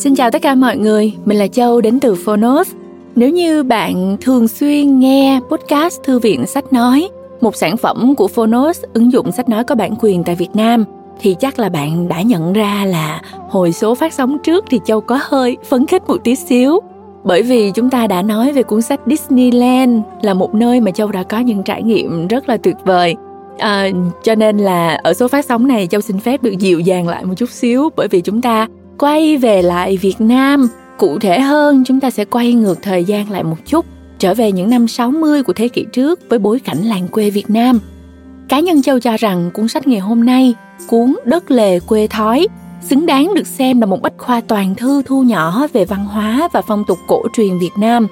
Xin chào tất cả mọi người, mình là Châu đến từ Phonos. Nếu như bạn thường xuyên nghe podcast Thư viện Sách Nói, một sản phẩm của Phonos ứng dụng sách nói có bản quyền tại Việt Nam, thì chắc là bạn đã nhận ra là hồi số phát sóng trước thì Châu có hơi phấn khích một tí xíu. Bởi vì chúng ta đã nói về cuốn sách Disneyland là một nơi mà Châu đã có những trải nghiệm rất là tuyệt vời. À, cho nên là ở số phát sóng này Châu xin phép được dịu dàng lại một chút xíu bởi vì chúng ta quay về lại Việt Nam. Cụ thể hơn, chúng ta sẽ quay ngược thời gian lại một chút, trở về những năm 60 của thế kỷ trước với bối cảnh làng quê Việt Nam. Cá nhân Châu cho rằng cuốn sách ngày hôm nay, cuốn Đất lề quê thói, xứng đáng được xem là một bách khoa toàn thư thu nhỏ về văn hóa và phong tục cổ truyền Việt Nam.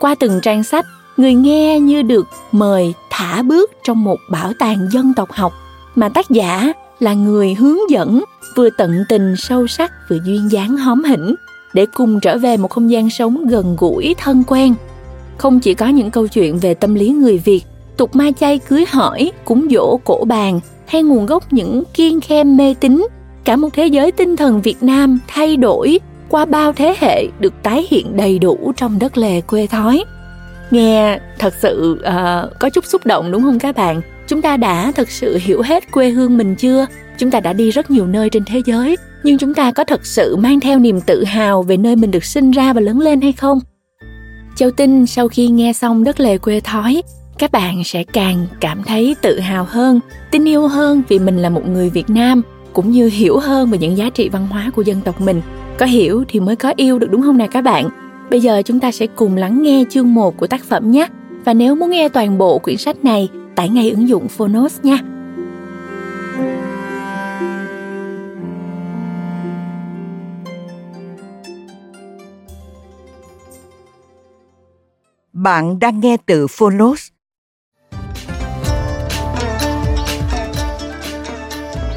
Qua từng trang sách, người nghe như được mời thả bước trong một bảo tàng dân tộc học mà tác giả là người hướng dẫn vừa tận tình sâu sắc vừa duyên dáng hóm hỉnh để cùng trở về một không gian sống gần gũi thân quen. Không chỉ có những câu chuyện về tâm lý người việt tục ma chay cưới hỏi cúng dỗ cổ bàn hay nguồn gốc những kiên khem mê tín cả một thế giới tinh thần việt nam thay đổi qua bao thế hệ được tái hiện đầy đủ trong đất lề quê thói. Nghe thật sự uh, có chút xúc động đúng không các bạn? Chúng ta đã thực sự hiểu hết quê hương mình chưa? Chúng ta đã đi rất nhiều nơi trên thế giới, nhưng chúng ta có thật sự mang theo niềm tự hào về nơi mình được sinh ra và lớn lên hay không? Châu tin sau khi nghe xong đất lề quê thói, các bạn sẽ càng cảm thấy tự hào hơn, tin yêu hơn vì mình là một người việt nam, cũng như hiểu hơn về những giá trị văn hóa của dân tộc mình. Có hiểu thì mới có yêu được, đúng không nào các bạn? Bây giờ chúng ta sẽ cùng lắng nghe chương 1 của tác phẩm nhé. Và nếu muốn nghe toàn bộ quyển sách này tải ngay ứng dụng phonos nha Bạn đang nghe từ Phonos.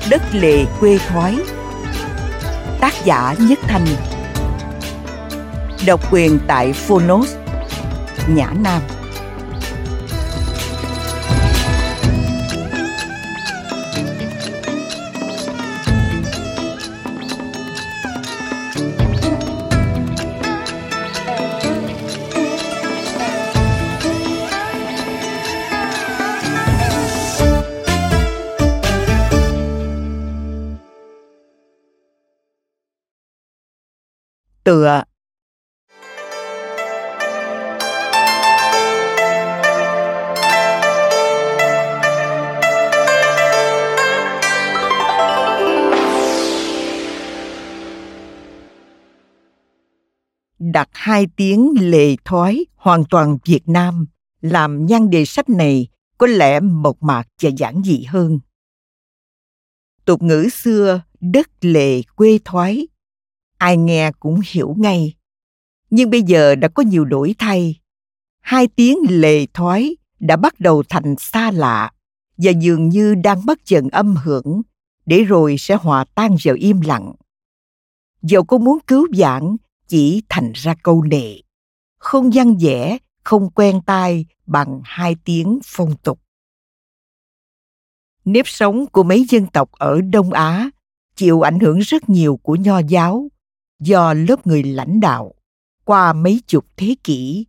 Đất lệ quê khói. Tác giả Nhất Thành Độc quyền tại Phonos, Nhã Nam tựa đặt hai tiếng lề thoái hoàn toàn Việt Nam, làm nhan đề sách này có lẽ mộc mạc và giản dị hơn. Tục ngữ xưa, đất lề quê thoái ai nghe cũng hiểu ngay. Nhưng bây giờ đã có nhiều đổi thay. Hai tiếng lề thoái đã bắt đầu thành xa lạ và dường như đang mất dần âm hưởng để rồi sẽ hòa tan vào im lặng. Dẫu có muốn cứu vãn chỉ thành ra câu nệ, không văn vẻ, không quen tai bằng hai tiếng phong tục. Nếp sống của mấy dân tộc ở Đông Á chịu ảnh hưởng rất nhiều của nho giáo do lớp người lãnh đạo qua mấy chục thế kỷ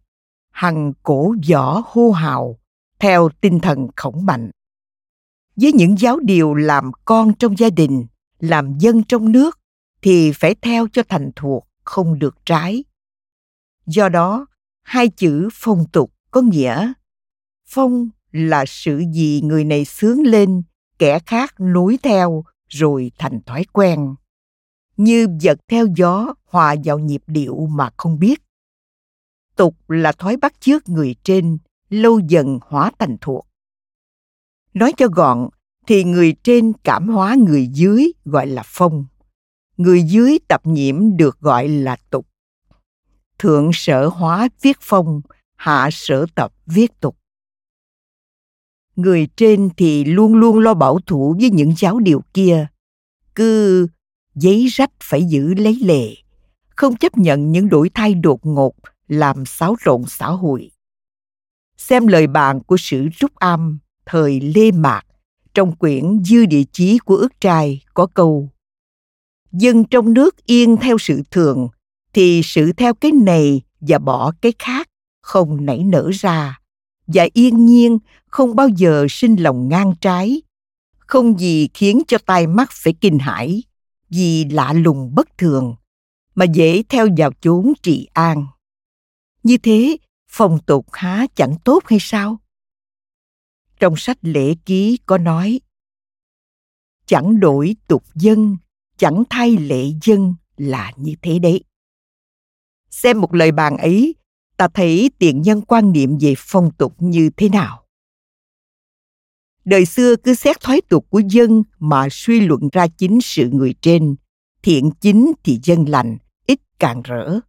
hằng cổ võ hô hào theo tinh thần khổng mạnh. Với những giáo điều làm con trong gia đình, làm dân trong nước thì phải theo cho thành thuộc, không được trái. Do đó, hai chữ phong tục có nghĩa phong là sự gì người này sướng lên, kẻ khác nối theo rồi thành thói quen như vật theo gió hòa vào nhịp điệu mà không biết. Tục là thói bắt chước người trên, lâu dần hóa thành thuộc. Nói cho gọn, thì người trên cảm hóa người dưới gọi là phong. Người dưới tập nhiễm được gọi là tục. Thượng sở hóa viết phong, hạ sở tập viết tục. Người trên thì luôn luôn lo bảo thủ với những giáo điều kia. Cứ giấy rách phải giữ lấy lệ, không chấp nhận những đổi thay đột ngột làm xáo trộn xã hội. Xem lời bàn của sử Trúc Am thời Lê Mạc trong quyển Dư địa chí của ước trai có câu Dân trong nước yên theo sự thường, thì sự theo cái này và bỏ cái khác không nảy nở ra và yên nhiên không bao giờ sinh lòng ngang trái không gì khiến cho tai mắt phải kinh hãi vì lạ lùng bất thường mà dễ theo vào chốn trị an. Như thế, phong tục há chẳng tốt hay sao? Trong sách lễ ký có nói, chẳng đổi tục dân, chẳng thay lệ dân là như thế đấy. Xem một lời bàn ấy, ta thấy tiện nhân quan niệm về phong tục như thế nào? Đời xưa cứ xét thoái tục của dân mà suy luận ra chính sự người trên. Thiện chính thì dân lành, ít càng rỡ.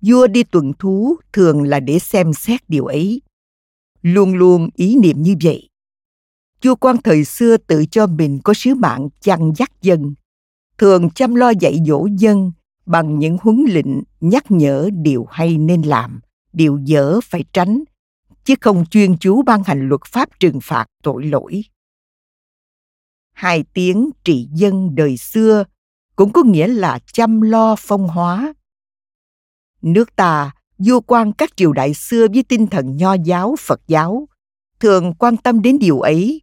Vua đi tuần thú thường là để xem xét điều ấy. Luôn luôn ý niệm như vậy. Vua quan thời xưa tự cho mình có sứ mạng chăn dắt dân. Thường chăm lo dạy dỗ dân bằng những huấn lệnh nhắc nhở điều hay nên làm, điều dở phải tránh chứ không chuyên chú ban hành luật pháp trừng phạt tội lỗi. Hai tiếng trị dân đời xưa cũng có nghĩa là chăm lo phong hóa. Nước ta vua quan các triều đại xưa với tinh thần nho giáo phật giáo thường quan tâm đến điều ấy,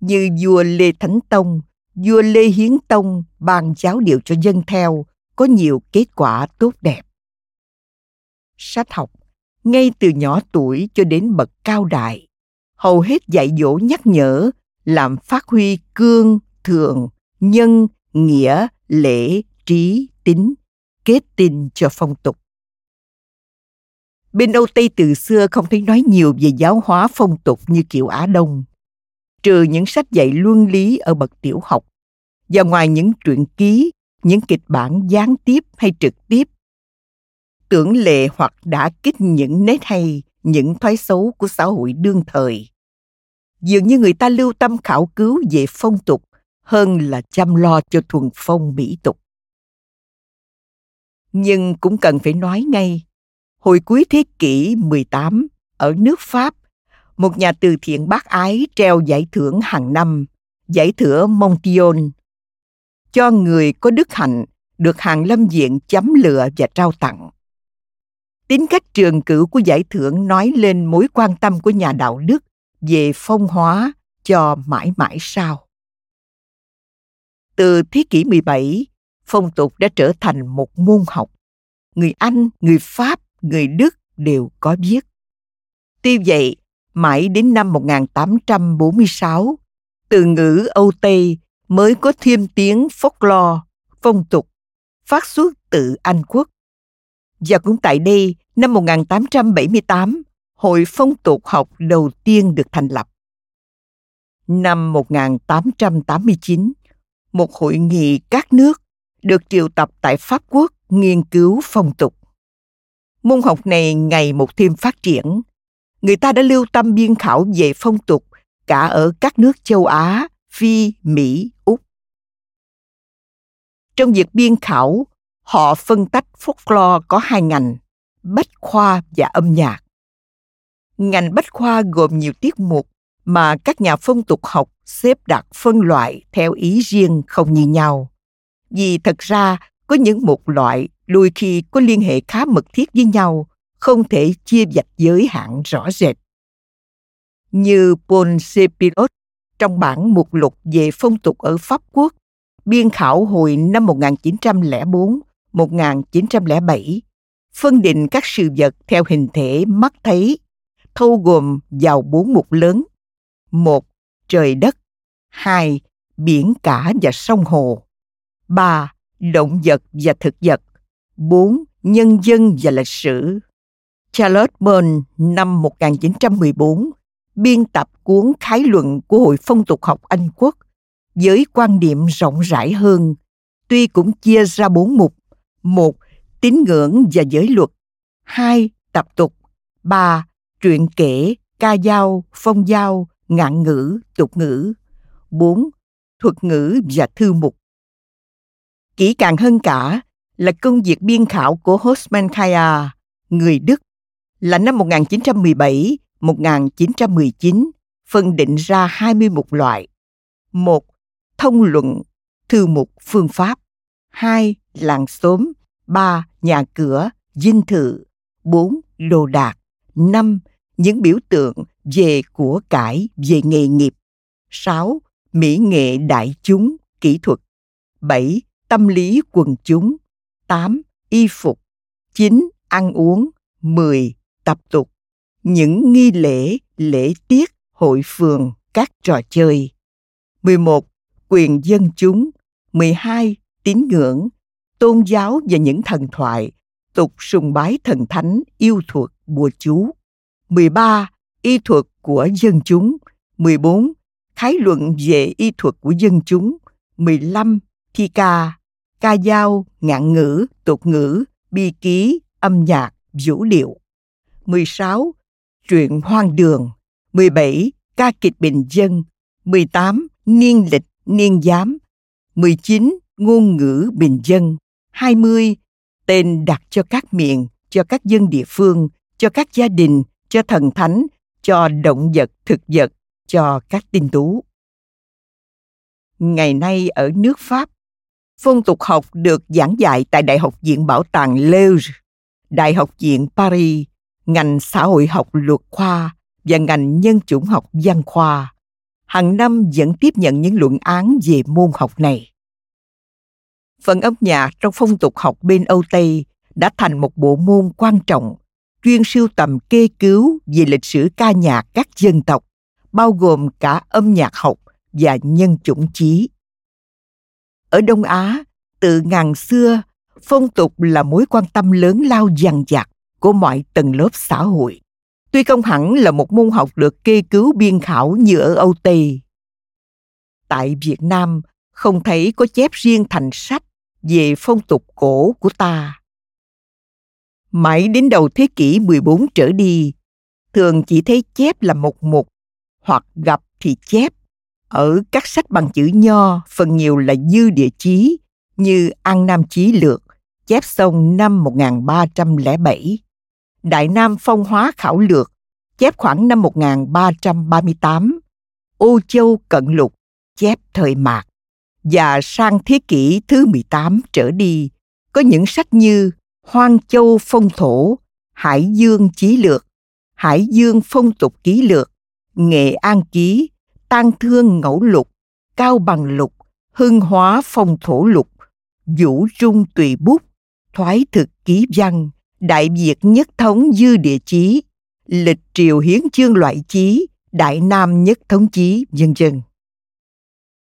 như vua lê thánh tông, vua lê hiến tông ban giáo điều cho dân theo có nhiều kết quả tốt đẹp. Sách học ngay từ nhỏ tuổi cho đến bậc cao đại. Hầu hết dạy dỗ nhắc nhở, làm phát huy cương, thường, nhân, nghĩa, lễ, trí, tính, kết tinh cho phong tục. Bên âu tây từ xưa không thấy nói nhiều về giáo hóa phong tục như kiểu á đông. Trừ những sách dạy luân lý ở bậc tiểu học và ngoài những truyện ký, những kịch bản gián tiếp hay trực tiếp tưởng lệ hoặc đã kích những nét hay những thói xấu của xã hội đương thời. Dường như người ta lưu tâm khảo cứu về phong tục hơn là chăm lo cho thuần phong mỹ tục. Nhưng cũng cần phải nói ngay hồi cuối thế kỷ 18 ở nước Pháp, một nhà từ thiện bác ái treo giải thưởng hàng năm, giải thưởng Montyon, cho người có đức hạnh được hàng lâm diện chấm lựa và trao tặng. Tính cách trường cử của giải thưởng nói lên mối quan tâm của nhà đạo đức về phong hóa cho mãi mãi sau. Từ thế kỷ 17, phong tục đã trở thành một môn học. Người Anh, người Pháp, người Đức đều có viết. Tuy vậy, mãi đến năm 1846, từ ngữ Âu Tây mới có thêm tiếng folklore, phong tục, phát xuất từ Anh quốc. Và cũng tại đây, năm 1878, Hội Phong tục học đầu tiên được thành lập. Năm 1889, một hội nghị các nước được triệu tập tại Pháp Quốc nghiên cứu phong tục. Môn học này ngày một thêm phát triển. Người ta đã lưu tâm biên khảo về phong tục cả ở các nước châu Á, Phi, Mỹ, Úc. Trong việc biên khảo, họ phân tách folklore có hai ngành, bách khoa và âm nhạc. Ngành bách khoa gồm nhiều tiết mục mà các nhà phong tục học xếp đặt phân loại theo ý riêng không như nhau. Vì thật ra có những một loại đôi khi có liên hệ khá mật thiết với nhau, không thể chia vạch giới hạn rõ rệt. Như Paul Sepirot trong bản mục lục về phong tục ở Pháp Quốc, biên khảo hồi năm 1907, phân định các sự vật theo hình thể mắt thấy, thâu gồm vào bốn mục lớn. Một, trời đất. Hai, biển cả và sông hồ. Ba, động vật và thực vật. bốn, Nhân dân và lịch sử Charlotte Burn năm 1914 biên tập cuốn khái luận của Hội Phong tục học Anh Quốc với quan điểm rộng rãi hơn, tuy cũng chia ra bốn mục. Một, tín ngưỡng và giới luật. Hai, tập tục. Ba, truyện kể, ca dao, phong dao, ngạn ngữ, tục ngữ. Bốn, thuật ngữ và thư mục. Kỹ càng hơn cả là công việc biên khảo của Hosman Kaya, người Đức, là năm 1917-1919 phân định ra 21 loại. một Thông luận, thư mục phương pháp hai Làng xóm, ba nhà cửa dinh thự bốn đồ đạc năm những biểu tượng về của cải về nghề nghiệp sáu mỹ nghệ đại chúng kỹ thuật bảy tâm lý quần chúng tám y phục chín ăn uống mười tập tục những nghi lễ lễ tiết hội phường các trò chơi 11. Quyền dân chúng 12. Tín ngưỡng tôn giáo và những thần thoại tục sùng bái thần thánh yêu thuật bùa chú 13. Y thuật của dân chúng 14. Khái luận về y thuật của dân chúng 15. Thi ca ca dao, ngạn ngữ, tục ngữ, bi ký, âm nhạc, vũ điệu 16. Truyện hoang đường 17. Ca kịch bình dân 18. Niên lịch, niên giám 19. Ngôn ngữ bình dân 20. Tên đặt cho các miệng, cho các dân địa phương, cho các gia đình, cho thần thánh, cho động vật, thực vật, cho các tinh tú. Ngày nay ở nước Pháp, phong tục học được giảng dạy tại Đại học viện Bảo tàng Louvre, Đại học viện Paris, ngành xã hội học luật khoa và ngành nhân chủng học văn khoa. Hàng năm vẫn tiếp nhận những luận án về môn học này. Phần âm nhạc trong phong tục học bên Âu Tây đã thành một bộ môn quan trọng, chuyên sưu tầm kê cứu về lịch sử ca nhạc các dân tộc, bao gồm cả âm nhạc học và nhân chủng chí. Ở Đông Á, từ ngàn xưa, phong tục là mối quan tâm lớn lao dằn dặt của mọi tầng lớp xã hội. Tuy không hẳn là một môn học được kê cứu biên khảo như ở Âu Tây. Tại Việt Nam, không thấy có chép riêng thành sách về phong tục cổ của ta. Mãi đến đầu thế kỷ 14 trở đi, thường chỉ thấy chép là một mục, hoặc gặp thì chép. Ở các sách bằng chữ nho, phần nhiều là dư địa chí, như An Nam Chí Lược, chép xong năm 1307. Đại Nam Phong Hóa Khảo Lược, chép khoảng năm 1338. Ô Châu Cận Lục, chép thời mạc và sang thế kỷ thứ 18 trở đi, có những sách như Hoang Châu Phong Thổ, Hải Dương Chí Lược, Hải Dương Phong Tục Ký Lược, Nghệ An Ký, Tang Thương Ngẫu Lục, Cao Bằng Lục, Hưng Hóa Phong Thổ Lục, Vũ Trung Tùy Bút, Thoái Thực Ký Văn, Đại Việt Nhất Thống Dư Địa Chí, Lịch Triều Hiến Chương Loại Chí, Đại Nam Nhất Thống Chí, vân vân.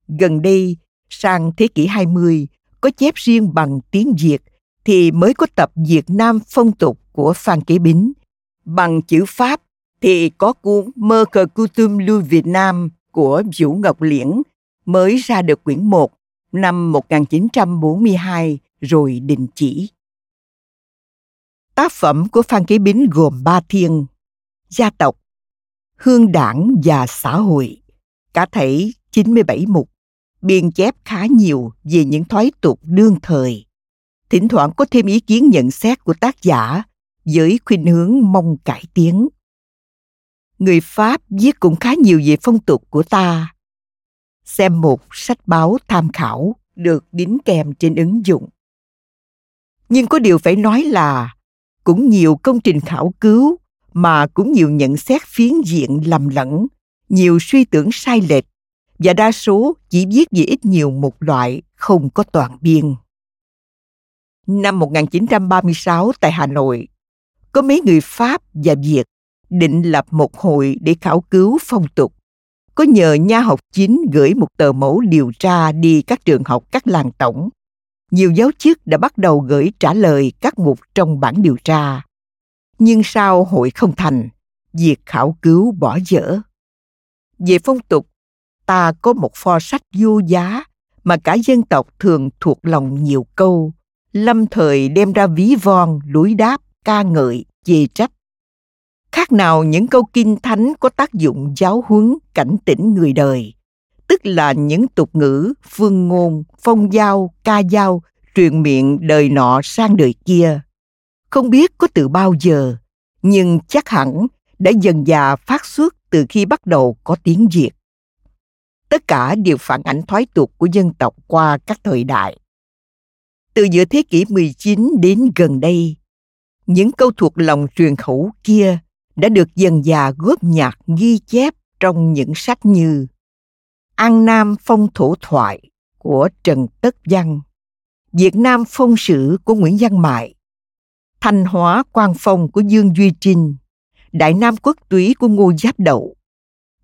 Gần đây, sang thế kỷ 20, có chép riêng bằng tiếng Việt thì mới có tập Việt Nam phong tục của Phan Kế Bính. Bằng chữ Pháp thì có cuốn Mơ cờ Coutum lưu Việt Nam của Vũ Ngọc Liễn mới ra được quyển 1 năm 1942 rồi đình chỉ. Tác phẩm của Phan Kế Bính gồm ba thiên, gia tộc, hương đảng và xã hội, cả thảy 97 mục biên chép khá nhiều về những thói tục đương thời. Thỉnh thoảng có thêm ý kiến nhận xét của tác giả với khuynh hướng mong cải tiến. Người Pháp viết cũng khá nhiều về phong tục của ta. Xem một sách báo tham khảo được đính kèm trên ứng dụng. Nhưng có điều phải nói là cũng nhiều công trình khảo cứu mà cũng nhiều nhận xét phiến diện lầm lẫn, nhiều suy tưởng sai lệch và đa số chỉ viết về ít nhiều một loại không có toàn biên. Năm 1936 tại Hà Nội, có mấy người Pháp và Việt định lập một hội để khảo cứu phong tục. Có nhờ nha học chính gửi một tờ mẫu điều tra đi các trường học các làng tổng. Nhiều giáo chức đã bắt đầu gửi trả lời các mục trong bản điều tra. Nhưng sau hội không thành, việc khảo cứu bỏ dở. Về phong tục, ta có một pho sách vô giá mà cả dân tộc thường thuộc lòng nhiều câu, lâm thời đem ra ví von, lũi đáp, ca ngợi, chê trách. Khác nào những câu kinh thánh có tác dụng giáo huấn, cảnh tỉnh người đời, tức là những tục ngữ, phương ngôn, phong giao, ca giao, truyền miệng đời nọ sang đời kia. Không biết có từ bao giờ, nhưng chắc hẳn đã dần dà phát xuất từ khi bắt đầu có tiếng Việt tất cả đều phản ảnh thoái tục của dân tộc qua các thời đại. Từ giữa thế kỷ 19 đến gần đây, những câu thuộc lòng truyền khẩu kia đã được dần dà góp nhạc ghi chép trong những sách như An Nam Phong Thổ Thoại của Trần Tất Văn, Việt Nam Phong Sử của Nguyễn Văn Mại, Thanh Hóa Quang Phong của Dương Duy Trinh, Đại Nam Quốc túy của Ngô Giáp Đậu,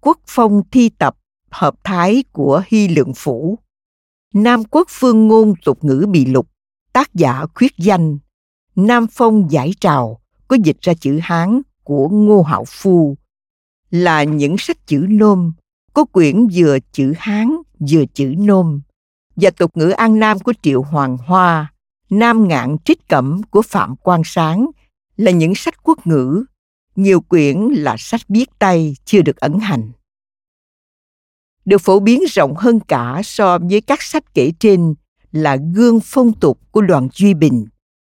Quốc Phong Thi Tập Hợp Thái của Hy Lượng Phủ, Nam Quốc Phương Ngôn Tục Ngữ Bị Lục, tác giả khuyết danh, Nam Phong Giải Trào có dịch ra chữ Hán của Ngô Hạo Phu, là những sách chữ nôm, có quyển vừa chữ Hán vừa chữ nôm, và tục ngữ An Nam của Triệu Hoàng Hoa, Nam Ngạn Trích Cẩm của Phạm Quang Sáng là những sách quốc ngữ, nhiều quyển là sách viết tay chưa được ấn hành. Được phổ biến rộng hơn cả so với các sách kể trên là Gương phong tục của Đoàn Duy Bình,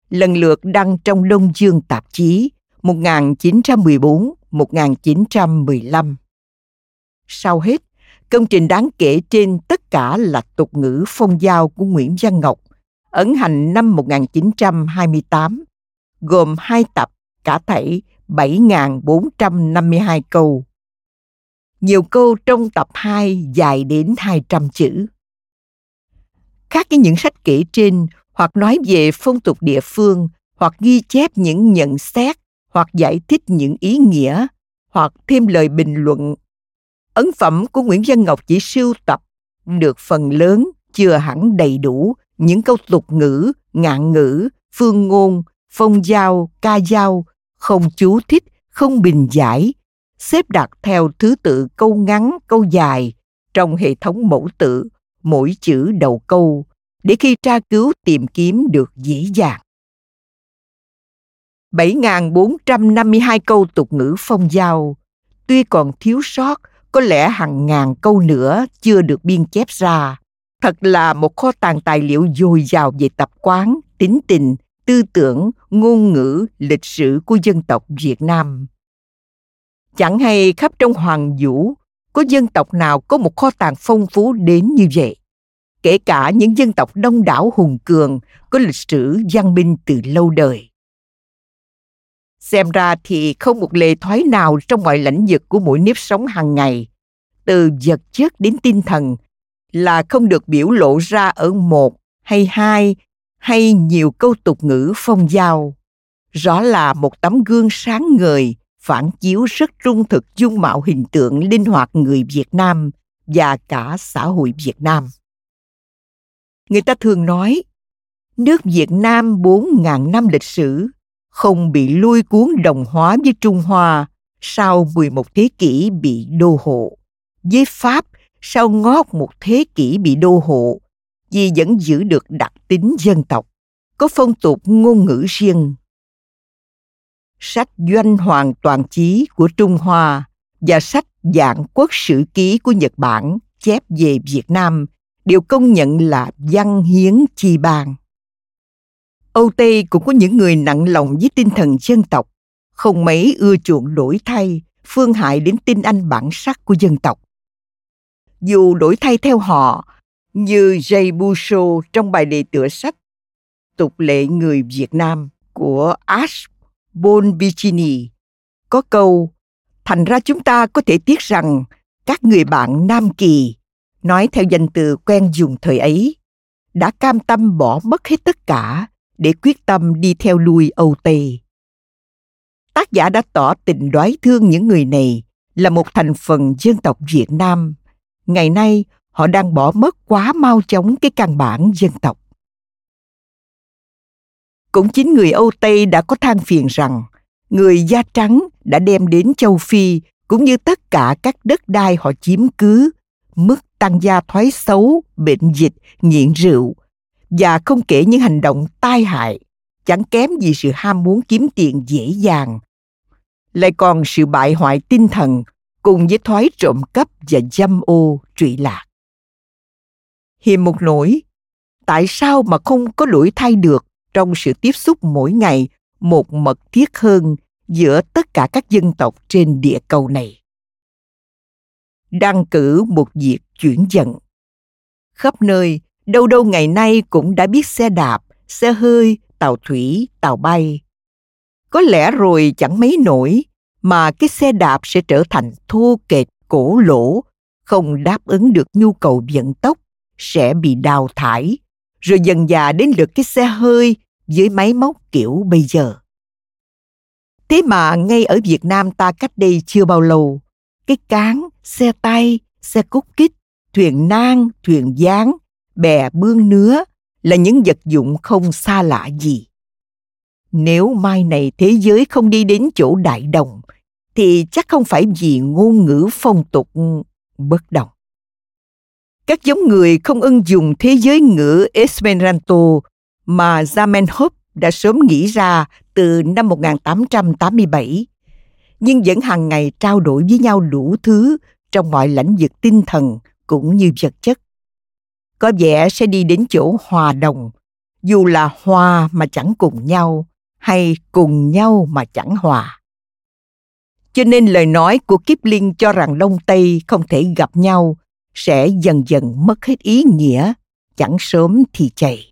lần lượt đăng trong Đông Dương tạp chí 1914-1915. Sau hết, công trình đáng kể trên tất cả là tục ngữ phong giao của Nguyễn Văn Ngọc, ấn hành năm 1928, gồm hai tập cả thảy 7.452 câu. Nhiều câu trong tập 2 dài đến 200 chữ. Khác với những sách kể trên, hoặc nói về phong tục địa phương, hoặc ghi chép những nhận xét, hoặc giải thích những ý nghĩa, hoặc thêm lời bình luận. Ấn phẩm của Nguyễn Văn Ngọc chỉ sưu tập được phần lớn chưa hẳn đầy đủ những câu tục ngữ, ngạn ngữ, phương ngôn, phong giao, ca giao, không chú thích, không bình giải, xếp đặt theo thứ tự câu ngắn, câu dài trong hệ thống mẫu tự, mỗi chữ đầu câu, để khi tra cứu tìm kiếm được dễ dàng. 7.452 câu tục ngữ phong giao, tuy còn thiếu sót, có lẽ hàng ngàn câu nữa chưa được biên chép ra. Thật là một kho tàng tài liệu dồi dào về tập quán, tính tình, tư tưởng, ngôn ngữ, lịch sử của dân tộc Việt Nam. Chẳng hay khắp trong Hoàng Vũ, có dân tộc nào có một kho tàng phong phú đến như vậy. Kể cả những dân tộc đông đảo hùng cường, có lịch sử văn minh từ lâu đời. Xem ra thì không một lề thoái nào trong mọi lĩnh vực của mỗi nếp sống hàng ngày, từ vật chất đến tinh thần, là không được biểu lộ ra ở một hay hai hay nhiều câu tục ngữ phong giao. Rõ là một tấm gương sáng ngời, phản chiếu rất trung thực dung mạo hình tượng linh hoạt người Việt Nam và cả xã hội Việt Nam. Người ta thường nói, nước Việt Nam 4.000 năm lịch sử không bị lui cuốn đồng hóa với Trung Hoa sau 11 thế kỷ bị đô hộ. Với Pháp sau ngót một thế kỷ bị đô hộ vì vẫn giữ được đặc tính dân tộc, có phong tục ngôn ngữ riêng. Sách Doanh Hoàng Toàn Chí của Trung Hoa và sách Dạng Quốc Sử Ký của Nhật Bản chép về Việt Nam đều công nhận là văn hiến chi bang. Âu Tây cũng có những người nặng lòng với tinh thần dân tộc, không mấy ưa chuộng đổi thay, phương hại đến tinh anh bản sắc của dân tộc. Dù đổi thay theo họ, như Jay Busho trong bài đề tựa sách Tục lệ người Việt Nam của Ash Bonbicini có câu Thành ra chúng ta có thể tiếc rằng các người bạn Nam Kỳ, nói theo danh từ quen dùng thời ấy, đã cam tâm bỏ mất hết tất cả để quyết tâm đi theo lui Âu Tây. Tác giả đã tỏ tình đoái thương những người này là một thành phần dân tộc Việt Nam. Ngày nay, họ đang bỏ mất quá mau chóng cái căn bản dân tộc. Cũng chính người Âu Tây đã có than phiền rằng người da trắng đã đem đến châu Phi cũng như tất cả các đất đai họ chiếm cứ, mức tăng gia thoái xấu, bệnh dịch, nghiện rượu, và không kể những hành động tai hại, chẳng kém gì sự ham muốn kiếm tiền dễ dàng. Lại còn sự bại hoại tinh thần cùng với thoái trộm cắp và dâm ô trụy lạc. Hiềm một nỗi, tại sao mà không có đổi thay được trong sự tiếp xúc mỗi ngày một mật thiết hơn giữa tất cả các dân tộc trên địa cầu này? Đăng cử một việc chuyển dần. Khắp nơi đâu đâu ngày nay cũng đã biết xe đạp, xe hơi, tàu thủy, tàu bay. Có lẽ rồi chẳng mấy nổi mà cái xe đạp sẽ trở thành thô kệch cổ lỗ, không đáp ứng được nhu cầu vận tốc, sẽ bị đào thải, rồi dần dà đến lượt cái xe hơi với máy móc kiểu bây giờ. Thế mà ngay ở Việt Nam ta cách đây chưa bao lâu, cái cán, xe tay, xe cút kích, thuyền nang, thuyền gián bè bương nứa là những vật dụng không xa lạ gì. Nếu mai này thế giới không đi đến chỗ đại đồng, thì chắc không phải vì ngôn ngữ phong tục bất đồng. Các giống người không ưng dùng thế giới ngữ Esperanto mà Zamenhof đã sớm nghĩ ra từ năm 1887, nhưng vẫn hàng ngày trao đổi với nhau đủ thứ trong mọi lĩnh vực tinh thần cũng như vật chất. Có vẻ sẽ đi đến chỗ hòa đồng, dù là hòa mà chẳng cùng nhau hay cùng nhau mà chẳng hòa. Cho nên lời nói của Kipling cho rằng Đông Tây không thể gặp nhau sẽ dần dần mất hết ý nghĩa, chẳng sớm thì chạy.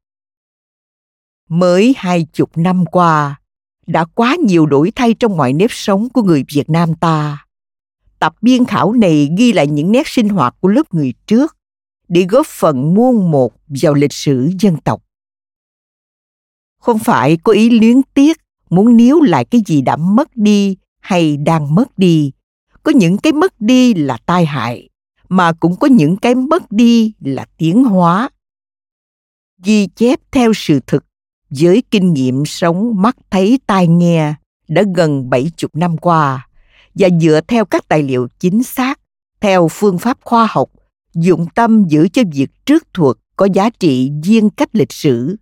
Mới hai chục năm qua, đã quá nhiều đổi thay trong mọi nếp sống của người Việt Nam ta. Tập biên khảo này ghi lại những nét sinh hoạt của lớp người trước để góp phần muôn một vào lịch sử dân tộc. Không phải có ý luyến tiếc muốn níu lại cái gì đã mất đi hay đang mất đi. Có những cái mất đi là tai hại, mà cũng có những cái mất đi là tiến hóa. Ghi chép theo sự thực với kinh nghiệm sống mắt thấy tai nghe đã gần 70 năm qua và dựa theo các tài liệu chính xác, theo phương pháp khoa học, dụng tâm giữ cho việc trước thuật có giá trị riêng cách lịch sử.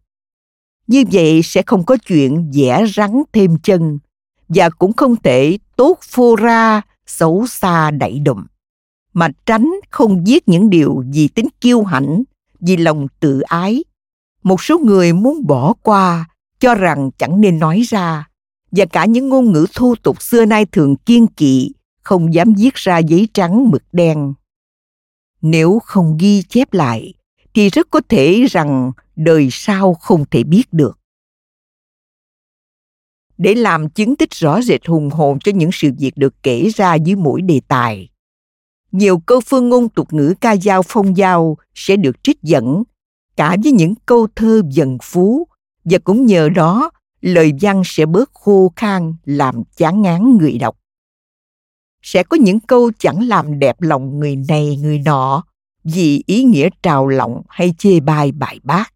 Như vậy sẽ không có chuyện vẽ rắn thêm chân và cũng không thể tốt phô ra xấu xa đẩy đụng mà tránh không viết những điều vì tính kiêu hãnh, vì lòng tự ái. Một số người muốn bỏ qua, cho rằng chẳng nên nói ra. Và cả những ngôn ngữ thô tục xưa nay thường kiên kỵ, không dám viết ra giấy trắng mực đen. Nếu không ghi chép lại, thì rất có thể rằng đời sau không thể biết được. Để làm chứng tích rõ rệt hùng hồn cho những sự việc được kể ra dưới mỗi đề tài nhiều câu phương ngôn tục ngữ ca dao phong dao sẽ được trích dẫn, cả với những câu thơ dần phú, và cũng nhờ đó, lời văn sẽ bớt khô khan, làm chán ngán người đọc. Sẽ có những câu chẳng làm đẹp lòng người này người nọ, vì ý nghĩa trào lọng hay chê bai bài bác.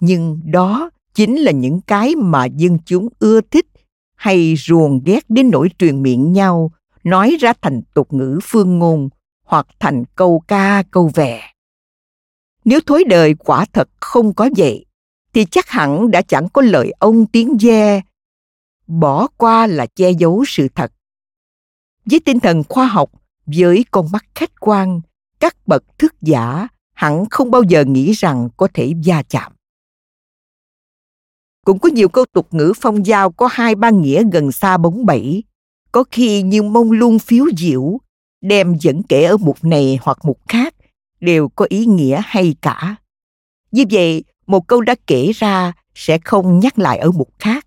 Nhưng đó chính là những cái mà dân chúng ưa thích hay ruồng ghét đến nỗi truyền miệng nhau nói ra thành tục ngữ phương ngôn hoặc thành câu ca, câu vẻ nếu thối đời quả thật không có vậy, thì chắc hẳn đã chẳng có lời ông tiếng ve, bỏ qua là che giấu sự thật. Với tinh thần khoa học, với con mắt khách quan, các bậc thức giả hẳn không bao giờ nghĩ rằng có thể va chạm. Cũng có nhiều câu tục ngữ phong giao có hai ba nghĩa gần xa bóng bẩy có khi như mông lung phiếu diệu đem dẫn kể ở mục này hoặc mục khác, đều có ý nghĩa hay cả. Như vậy, một câu đã kể ra sẽ không nhắc lại ở mục khác,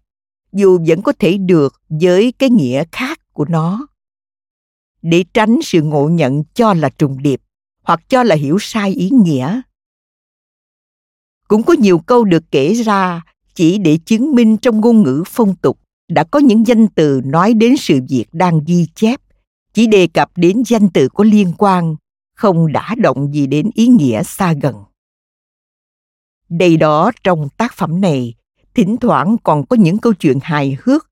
dù vẫn có thể được với cái nghĩa khác của nó. Để tránh sự ngộ nhận cho là trùng điệp hoặc cho là hiểu sai ý nghĩa. Cũng có nhiều câu được kể ra chỉ để chứng minh trong ngôn ngữ phong tục đã có những danh từ nói đến sự việc đang ghi chép, chỉ đề cập đến danh từ có liên quan, không đã động gì đến ý nghĩa xa gần. Đây đó, trong tác phẩm này, thỉnh thoảng còn có những câu chuyện hài hước.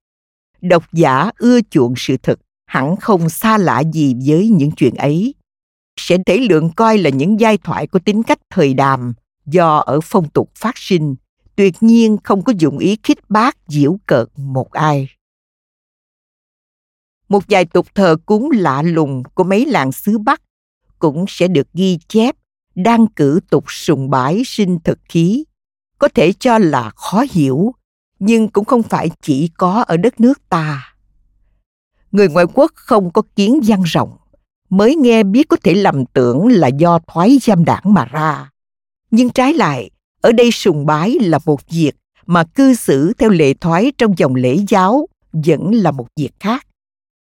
Độc giả ưa chuộng sự thật hẳn không xa lạ gì với những chuyện ấy. Sẽ thể lượng coi là những giai thoại có tính cách thời đàm, do ở phong tục phát sinh tuyệt nhiên không có dụng ý khích bác diễu cợt một ai. Một vài tục thờ cúng lạ lùng của mấy làng xứ Bắc cũng sẽ được ghi chép đang cử tục sùng bái sinh thực khí. Có thể cho là khó hiểu, nhưng cũng không phải chỉ có ở đất nước ta. Người ngoại quốc không có kiến văn rộng, mới nghe biết có thể lầm tưởng là do thoái giam đảng mà ra. Nhưng trái lại ở đây sùng bái là một việc mà cư xử theo lệ thoái trong dòng lễ giáo vẫn là một việc khác.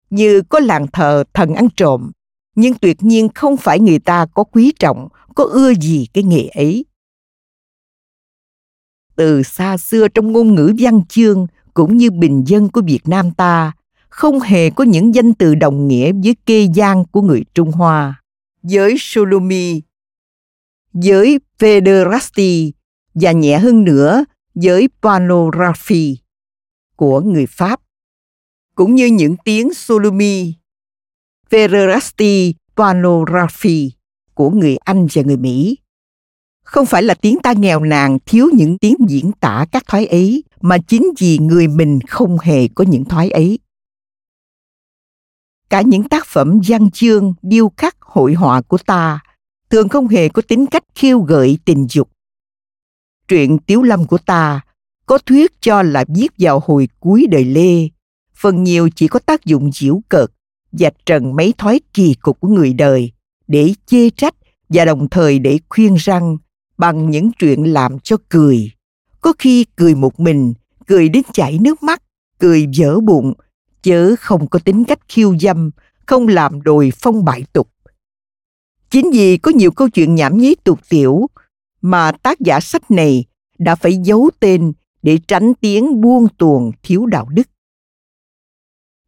Như có làng thờ thần ăn trộm nhưng tuyệt nhiên không phải người ta có quý trọng có ưa gì cái nghề ấy. Từ xa xưa trong ngôn ngữ văn chương cũng như bình dân của việt nam ta không hề có những danh từ đồng nghĩa với kê gian của người trung hoa. Với Solomi, với pederasti và nhẹ hơn nữa với Panography của người Pháp, cũng như những tiếng Solomi, Federasti, Panography của người Anh và người Mỹ. Không phải là tiếng ta nghèo nàn thiếu những tiếng diễn tả các thoái ấy, mà chính vì người mình không hề có những thoái ấy cả những tác phẩm văn chương điêu khắc hội họa của ta thường không hề có tính cách khiêu gợi tình dục truyện tiếu lâm của ta có thuyết cho là viết vào hồi cuối đời lê phần nhiều chỉ có tác dụng diễu cợt và trần mấy thói kỳ cục của người đời để chê trách và đồng thời để khuyên răng bằng những chuyện làm cho cười có khi cười một mình cười đến chảy nước mắt cười dở bụng chớ không có tính cách khiêu dâm, không làm đồi phong bại tục. Chính vì có nhiều câu chuyện nhảm nhí tục tiểu mà tác giả sách này đã phải giấu tên để tránh tiếng buông tuồng thiếu đạo đức.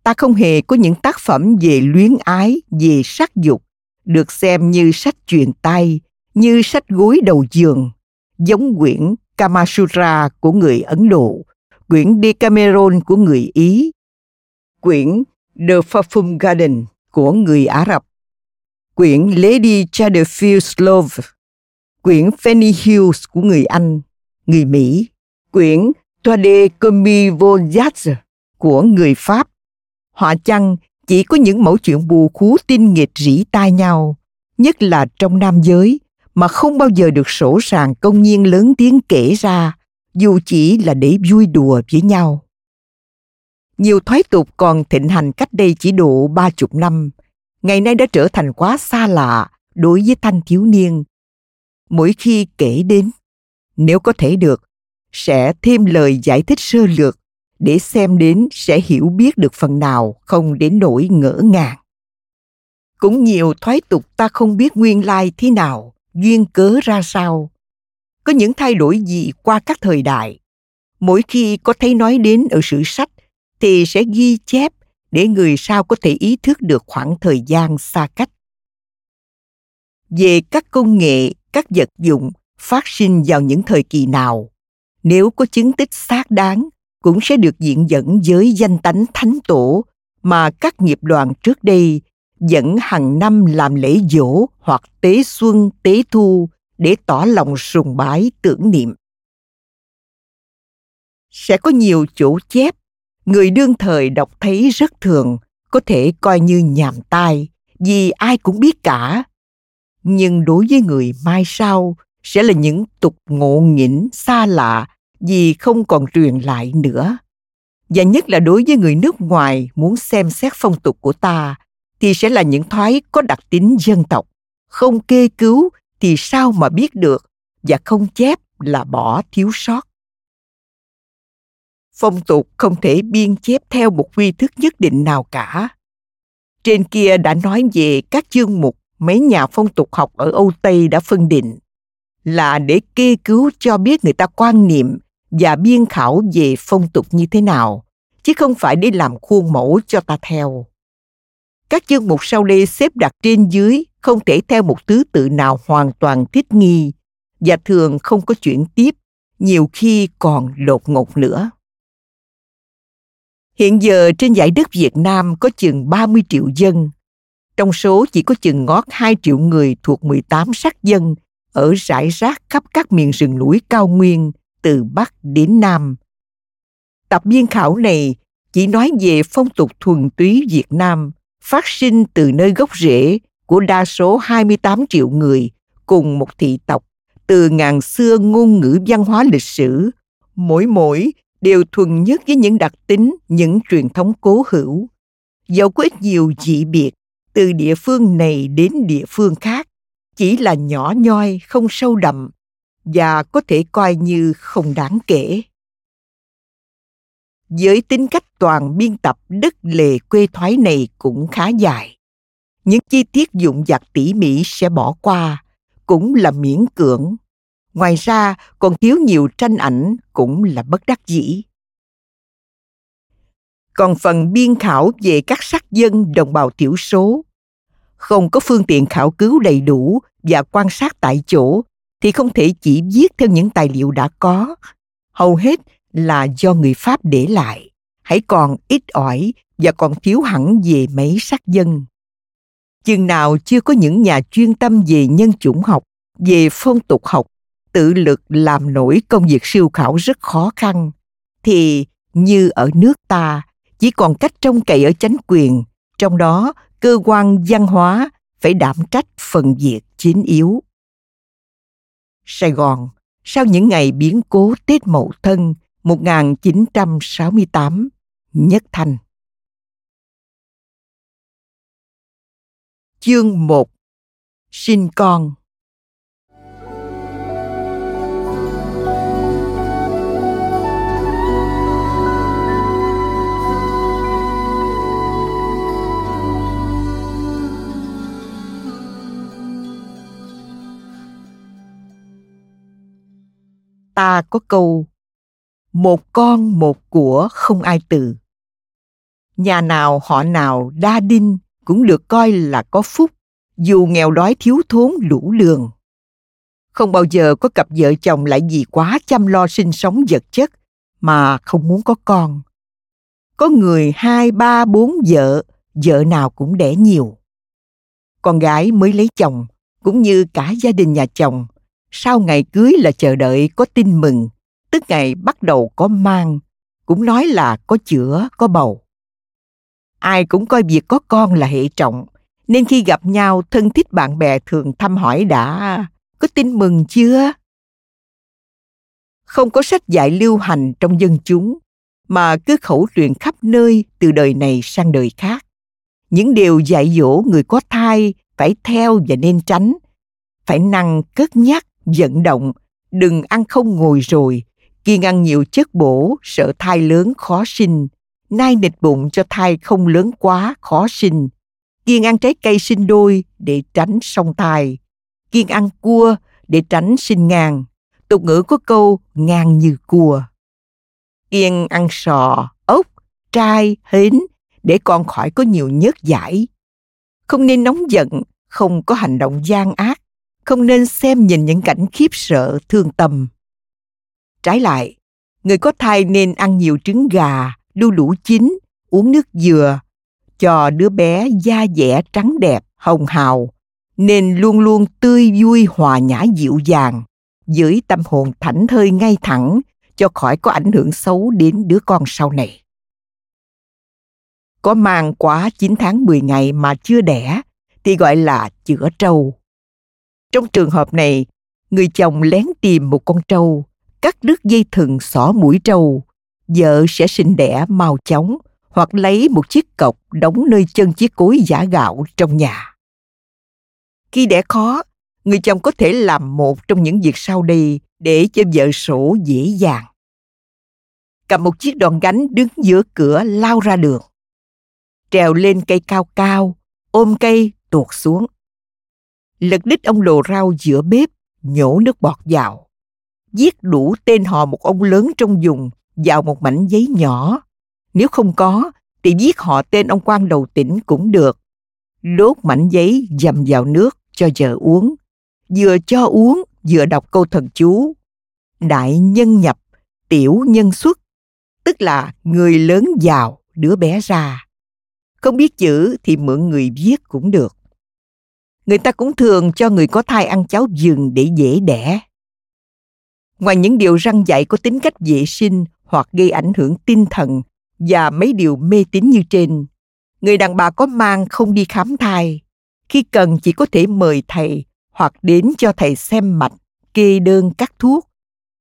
Ta không hề có những tác phẩm về luyến ái, về sắc dục, được xem như sách truyền tay, như sách gối đầu giường, giống quyển Kamasutra của người Ấn Độ, quyển Decameron của người Ý quyển The Perfume Garden của người Ả Rập, quyển Lady Chatterfield's Love, quyển Fanny Hughes của người Anh, người Mỹ, quyển Toile de Commis Voyage của người Pháp. Họa chăng chỉ có những mẫu chuyện bù khú tinh nghịch rỉ tai nhau, nhất là trong nam giới, mà không bao giờ được sổ sàng công nhiên lớn tiếng kể ra, dù chỉ là để vui đùa với nhau. Nhiều thoái tục còn thịnh hành cách đây chỉ độ ba chục năm, ngày nay đã trở thành quá xa lạ đối với thanh thiếu niên. Mỗi khi kể đến, nếu có thể được, sẽ thêm lời giải thích sơ lược để xem đến sẽ hiểu biết được phần nào không đến nỗi ngỡ ngàng. Cũng nhiều thoái tục ta không biết nguyên lai thế nào, duyên cớ ra sao. Có những thay đổi gì qua các thời đại. Mỗi khi có thấy nói đến ở sử sách thì sẽ ghi chép để người sau có thể ý thức được khoảng thời gian xa cách. Về các công nghệ, các vật dụng phát sinh vào những thời kỳ nào, nếu có chứng tích xác đáng, cũng sẽ được diện dẫn với danh tánh thánh tổ mà các nghiệp đoàn trước đây dẫn hàng năm làm lễ dỗ hoặc tế xuân, tế thu để tỏ lòng sùng bái tưởng niệm. Sẽ có nhiều chỗ chép người đương thời đọc thấy rất thường có thể coi như nhàm tai vì ai cũng biết cả nhưng đối với người mai sau sẽ là những tục ngộ nghĩnh xa lạ vì không còn truyền lại nữa. Và nhất là đối với người nước ngoài muốn xem xét phong tục của ta thì sẽ là những thoái có đặc tính dân tộc. Không kê cứu thì sao mà biết được và không chép là bỏ thiếu sót. Phong tục không thể biên chép theo một quy thức nhất định nào cả. Trên kia đã nói về các chương mục mấy nhà phong tục học ở âu tây đã phân định là để kê cứu cho biết người ta quan niệm và biên khảo về phong tục như thế nào, chứ không phải để làm khuôn mẫu cho ta theo các chương mục sau đây xếp đặt trên dưới, không thể theo một thứ tự nào hoàn toàn thích nghi và thường không có chuyển tiếp, nhiều khi còn đột ngột nữa Hiện giờ trên giải đất Việt Nam có chừng 30 triệu dân. Trong số chỉ có chừng ngót 2 triệu người thuộc 18 sắc dân ở rải rác khắp các miền rừng núi cao nguyên từ Bắc đến Nam. Tập biên khảo này chỉ nói về phong tục thuần túy Việt Nam phát sinh từ nơi gốc rễ của đa số 28 triệu người cùng một thị tộc từ ngàn xưa ngôn ngữ văn hóa lịch sử, mỗi mỗi đều thuần nhất với những đặc tính, những truyền thống cố hữu. Dẫu có ít nhiều dị biệt, từ địa phương này đến địa phương khác, chỉ là nhỏ nhoi, không sâu đậm, và có thể coi như không đáng kể. với tính cách toàn biên tập đất lề quê thoái này cũng khá dài. Những chi tiết dụng dặt tỉ mỉ sẽ bỏ qua, cũng là miễn cưỡng. Ngoài ra còn thiếu nhiều tranh ảnh cũng là bất đắc dĩ. Còn phần biên khảo về các sắc dân đồng bào thiểu số, không có phương tiện khảo cứu đầy đủ và quan sát tại chỗ thì không thể chỉ viết theo những tài liệu đã có. Hầu hết là do người Pháp để lại, hãy còn ít ỏi và còn thiếu hẳn về mấy sắc dân. Chừng nào chưa có những nhà chuyên tâm về nhân chủng học, về phong tục học, tự lực làm nổi công việc siêu khảo rất khó khăn, thì như ở nước ta, chỉ còn cách trông cậy ở chánh quyền, trong đó cơ quan văn hóa phải đảm trách phần việc chính yếu. Sài Gòn, sau những ngày biến cố Tết Mậu Thân 1968, Nhất Thành. Chương 1 Sinh con ta có câu, một con một của không ai từ nhà nào họ nào đa đinh cũng được coi là có phúc, dù nghèo đói thiếu thốn lũ lường. Không bao giờ có cặp vợ chồng lại vì quá chăm lo sinh sống vật chất mà không muốn có con. Có người hai, ba, bốn vợ vợ nào cũng đẻ nhiều. Con gái mới lấy chồng, cũng như cả gia đình nhà chồng sau ngày cưới là chờ đợi có tin mừng, tức ngày bắt đầu có mang, cũng nói là có chữa, có bầu. Ai cũng coi việc có con là hệ trọng, nên khi gặp nhau, thân thích bạn bè thường thăm hỏi đã, có tin mừng chưa? Không có sách dạy lưu hành trong dân chúng, mà cứ khẩu truyền khắp nơi từ đời này sang đời khác. Những điều dạy dỗ người có thai phải theo và nên tránh, phải năng cất nhắc vận động, đừng ăn không ngồi rồi. Kiêng ăn nhiều chất bổ, sợ thai lớn khó sinh. Nai nịch bụng cho thai không lớn quá khó sinh. Kiêng ăn trái cây sinh đôi để tránh song thai. Kiêng ăn cua để tránh sinh ngang. Tục ngữ có câu, ngang như cua. Kiêng ăn sò, ốc, trai, hến để con khỏi có nhiều nhớt giải. Không nên nóng giận, không có hành động gian ác không nên xem nhìn những cảnh khiếp sợ, thương tâm trái lại, người có thai nên ăn nhiều trứng gà, đu đủ chín, uống nước dừa, cho đứa bé da dẻ trắng đẹp, hồng hào, nên luôn luôn tươi vui, hòa nhã, dịu dàng giữ tâm hồn thảnh thơi ngay thẳng, cho khỏi có ảnh hưởng xấu đến đứa con sau này. Có mang quá 9 tháng 10 ngày mà chưa đẻ, thì gọi là chữa trâu. Trong trường hợp này, người chồng lén tìm một con trâu, cắt đứt dây thừng xỏ mũi trâu. Vợ sẽ sinh đẻ mau chóng hoặc lấy một chiếc cọc đóng nơi chân chiếc cối giả gạo trong nhà. Khi đẻ khó, người chồng có thể làm một trong những việc sau đây để cho vợ sổ dễ dàng. Cầm một chiếc đòn gánh đứng giữa cửa lao ra đường. Trèo lên cây cao cao, ôm cây tuột xuống lật đít ông lồ rau giữa bếp, nhổ nước bọt vào. Viết đủ tên họ một ông lớn trong vùng vào một mảnh giấy nhỏ. Nếu không có, thì viết họ tên ông quan đầu tỉnh cũng được. Đốt mảnh giấy dầm vào nước cho vợ uống. Vừa cho uống, vừa đọc câu thần chú. Đại nhân nhập, tiểu nhân xuất. Tức là người lớn vào, đứa bé ra. Không biết chữ thì mượn người viết cũng được người ta cũng thường cho người có thai ăn cháo vừng để dễ đẻ. Ngoài những điều răng dạy có tính cách vệ sinh hoặc gây ảnh hưởng tinh thần và mấy điều mê tín như trên, người đàn bà có mang không đi khám thai. Khi cần chỉ có thể mời thầy hoặc đến cho thầy xem mạch, kê đơn các thuốc.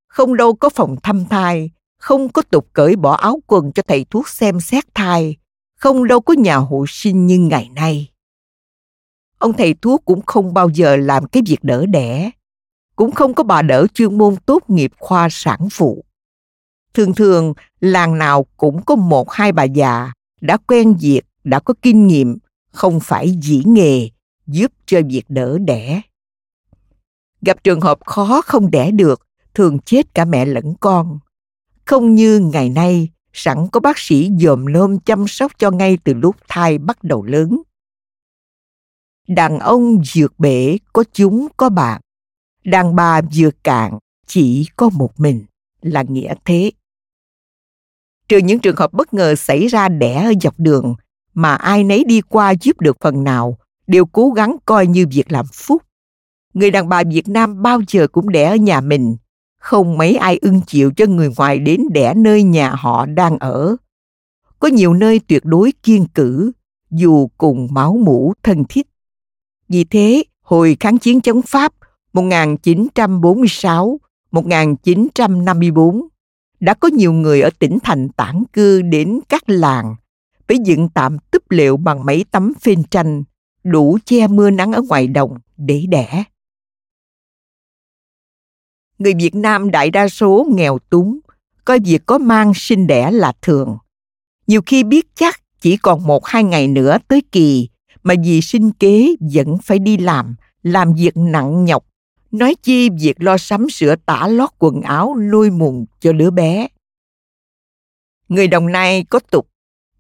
Không đâu có phòng thăm thai, không có tục cởi bỏ áo quần cho thầy thuốc xem xét thai, không đâu có nhà hộ sinh như ngày nay ông thầy thuốc cũng không bao giờ làm cái việc đỡ đẻ cũng không có bà đỡ chuyên môn tốt nghiệp khoa sản phụ Thường thường, làng nào cũng có một hai bà già đã quen việc, đã có kinh nghiệm, không phải dĩ nghề, giúp cho việc đỡ đẻ. Gặp trường hợp khó không đẻ được, thường chết cả mẹ lẫn con. Không như ngày nay, sẵn có bác sĩ dòm lôm chăm sóc cho ngay từ lúc thai bắt đầu lớn. Đàn ông dược bể có chúng có bạn, đàn bà dược cạn chỉ có một mình là nghĩa thế. Trừ những trường hợp bất ngờ xảy ra đẻ ở dọc đường mà ai nấy đi qua giúp được phần nào, đều cố gắng coi như việc làm phúc. Người đàn bà Việt Nam bao giờ cũng đẻ ở nhà mình, không mấy ai ưng chịu cho người ngoài đến đẻ nơi nhà họ đang ở. Có nhiều nơi tuyệt đối kiên cử, dù cùng máu mủ thân thiết. Vì thế, hồi kháng chiến chống Pháp 1946, 1954, đã có nhiều người ở tỉnh thành tản cư đến các làng, phải dựng tạm túp liệu bằng mấy tấm phên tranh, đủ che mưa nắng ở ngoài đồng để đẻ. Người Việt Nam đại đa số nghèo túng, coi việc có mang sinh đẻ là thường. Nhiều khi biết chắc chỉ còn một hai ngày nữa tới kỳ, mà vì sinh kế vẫn phải đi làm, làm việc nặng nhọc nói chi việc lo sắm sửa tả lót quần áo nuôi mùng cho đứa bé. Người Đồng Nai có tục,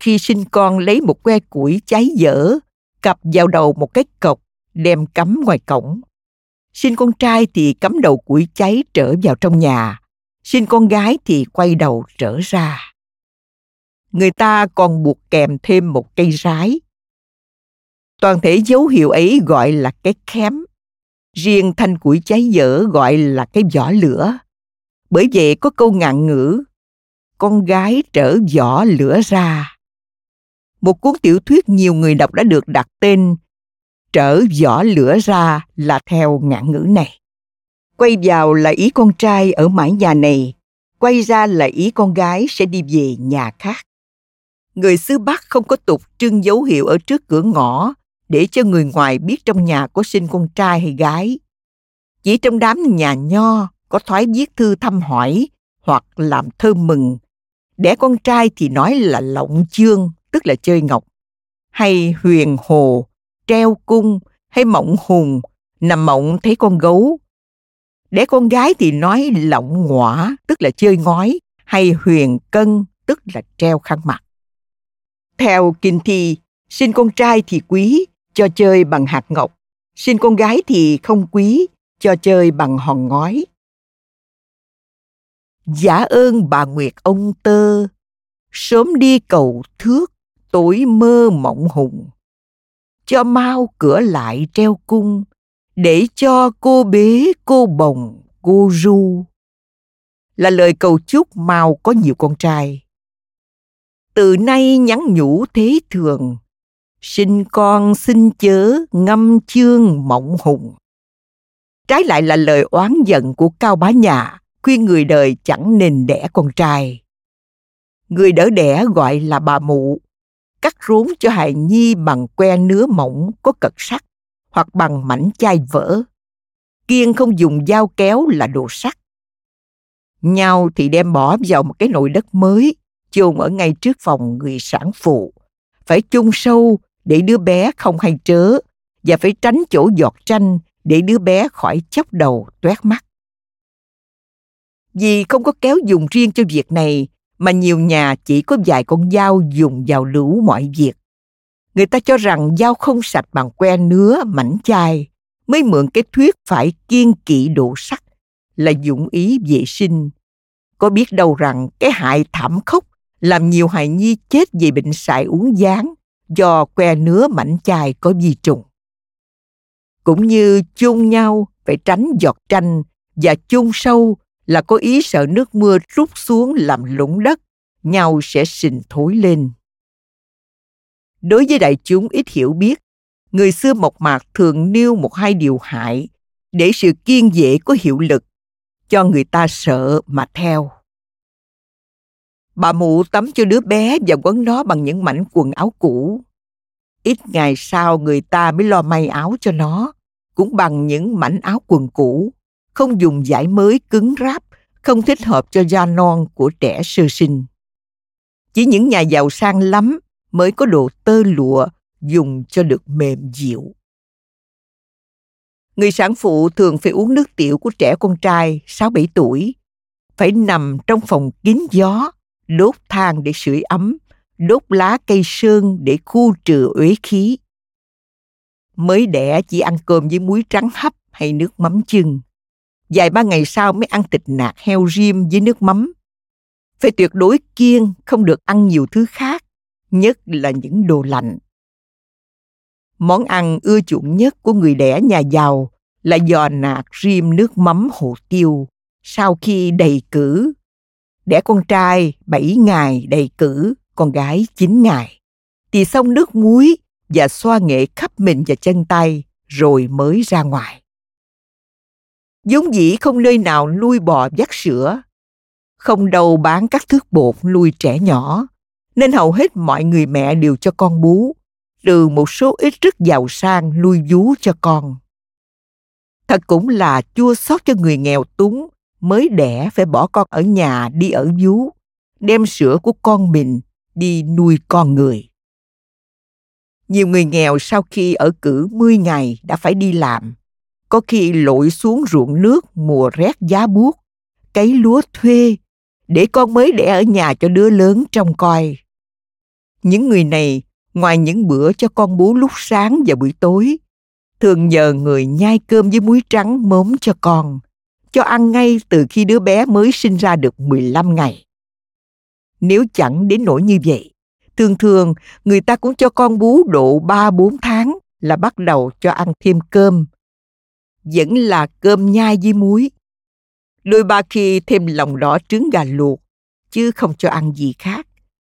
khi sinh con lấy một que củi cháy dở, cặp vào đầu một cái cọc, đem cắm ngoài cổng. Sinh con trai thì cắm đầu củi cháy trở vào trong nhà, sinh con gái thì quay đầu trở ra. Người ta còn buộc kèm thêm một cây rái. Toàn thể dấu hiệu ấy gọi là cái khém riêng thanh củi cháy dở gọi là cái vỏ lửa. Bởi vậy có câu ngạn ngữ, con gái trở vỏ lửa ra. Một cuốn tiểu thuyết nhiều người đọc đã được đặt tên trở vỏ lửa ra là theo ngạn ngữ này. Quay vào là ý con trai ở mãi nhà này, quay ra là ý con gái sẽ đi về nhà khác. Người xứ Bắc không có tục trưng dấu hiệu ở trước cửa ngõ để cho người ngoài biết trong nhà có sinh con trai hay gái. Chỉ trong đám nhà nho có thoái viết thư thăm hỏi hoặc làm thơ mừng. Đẻ con trai thì nói là lộng chương, tức là chơi ngọc. Hay huyền hồ, treo cung, hay mộng hùng, nằm mộng thấy con gấu. Đẻ con gái thì nói lộng ngõa, tức là chơi ngói, hay huyền cân, tức là treo khăn mặt. Theo kinh thi, sinh con trai thì quý, cho chơi bằng hạt ngọc, xin con gái thì không quý, cho chơi bằng hòn ngói. Giả ơn bà Nguyệt ông tơ, sớm đi cầu thước, tối mơ mộng hùng. Cho mau cửa lại treo cung, để cho cô bế, cô bồng, cô ru. Là lời cầu chúc mau có nhiều con trai. Từ nay nhắn nhủ thế thường, sinh con xin chớ ngâm chương mộng hùng. Trái lại là lời oán giận của cao bá nhà khuyên người đời chẳng nên đẻ con trai. Người đỡ đẻ gọi là bà mụ, cắt rốn cho hài nhi bằng que nứa mỏng có cật sắt hoặc bằng mảnh chai vỡ. Kiên không dùng dao kéo là đồ sắt. Nhau thì đem bỏ vào một cái nồi đất mới, chôn ở ngay trước phòng người sản phụ, phải chôn sâu để đứa bé không hay trớ và phải tránh chỗ giọt tranh để đứa bé khỏi chốc đầu toét mắt. Vì không có kéo dùng riêng cho việc này mà nhiều nhà chỉ có vài con dao dùng vào lũ mọi việc. Người ta cho rằng dao không sạch bằng que nứa, mảnh chai, mới mượn cái thuyết phải kiên kỵ độ sắc là dụng ý vệ sinh. Có biết đâu rằng cái hại thảm khốc làm nhiều hài nhi chết vì bệnh sại uống gián do que nứa mảnh chai có vi trùng. Cũng như chôn nhau phải tránh giọt tranh và chôn sâu là có ý sợ nước mưa rút xuống làm lũng đất, nhau sẽ sình thối lên. Đối với đại chúng ít hiểu biết, người xưa mộc mạc thường nêu một hai điều hại để sự kiên dễ có hiệu lực, cho người ta sợ mà theo. Bà mụ tắm cho đứa bé và quấn nó bằng những mảnh quần áo cũ. Ít ngày sau người ta mới lo may áo cho nó, cũng bằng những mảnh áo quần cũ, không dùng vải mới cứng ráp, không thích hợp cho da non của trẻ sơ sinh. Chỉ những nhà giàu sang lắm mới có đồ tơ lụa dùng cho được mềm dịu. Người sản phụ thường phải uống nước tiểu của trẻ con trai 6-7 tuổi, phải nằm trong phòng kín gió, đốt than để sưởi ấm, đốt lá cây sơn để khu trừ uế khí. Mới đẻ chỉ ăn cơm với muối trắng hấp hay nước mắm chưng. Vài ba ngày sau mới ăn thịt nạc heo rim với nước mắm. Phải tuyệt đối kiêng, không được ăn nhiều thứ khác, nhất là những đồ lạnh. Món ăn ưa chuộng nhất của người đẻ nhà giàu là giò nạc rim nước mắm hồ tiêu sau khi đầy cử. Đẻ con trai 7 ngày đầy cử, con gái 9 ngày. Thì xong nước muối và xoa nghệ khắp mình và chân tay rồi mới ra ngoài. vốn dĩ không nơi nào nuôi bò vắt sữa, không đâu bán các thước bột nuôi trẻ nhỏ, nên hầu hết mọi người mẹ đều cho con bú, trừ một số ít rất giàu sang nuôi vú cho con. Thật cũng là chua xót cho người nghèo túng mới đẻ phải bỏ con ở nhà đi ở vú, đem sữa của con mình đi nuôi con người. Nhiều người nghèo sau khi ở cử 10 ngày đã phải đi làm, có khi lội xuống ruộng nước mùa rét giá buốt, cấy lúa thuê để con mới đẻ ở nhà cho đứa lớn trông coi. Những người này, ngoài những bữa cho con bú lúc sáng và buổi tối, thường nhờ người nhai cơm với muối trắng mớm cho con, cho ăn ngay từ khi đứa bé mới sinh ra được 15 ngày. Nếu chẳng đến nỗi như vậy, thường thường người ta cũng cho con bú độ 3-4 tháng là bắt đầu cho ăn thêm cơm. Vẫn là cơm nhai với muối. Đôi ba khi thêm lòng đỏ trứng gà luộc, chứ không cho ăn gì khác,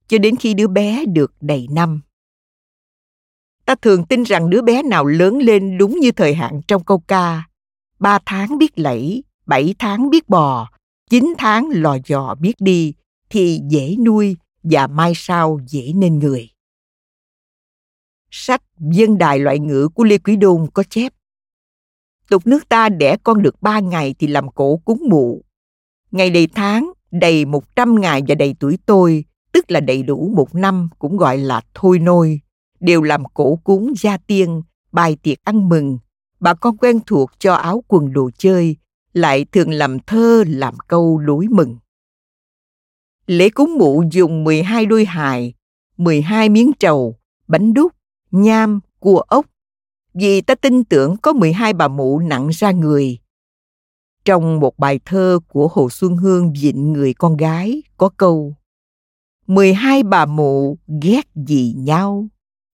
cho đến khi đứa bé được đầy năm. Ta thường tin rằng đứa bé nào lớn lên đúng như thời hạn trong câu ca. Ba tháng biết lẫy, bảy tháng biết bò, chín tháng lò dò biết đi, thì dễ nuôi và mai sau dễ nên người. Sách Dân đài loại ngữ của Lê Quý Đôn có chép Tục nước ta đẻ con được ba ngày thì làm cổ cúng mụ. Ngày đầy tháng, đầy một trăm ngày và đầy tuổi tôi, tức là đầy đủ một năm cũng gọi là thôi nôi, đều làm cổ cúng gia tiên, bài tiệc ăn mừng. Bà con quen thuộc cho áo quần đồ chơi, lại thường làm thơ làm câu đối mừng. Lễ cúng mụ dùng 12 đôi hài, 12 miếng trầu, bánh đúc, nham, cua ốc. Vì ta tin tưởng có 12 bà mụ nặng ra người. Trong một bài thơ của Hồ Xuân Hương dịnh người con gái có câu 12 bà mụ ghét gì nhau,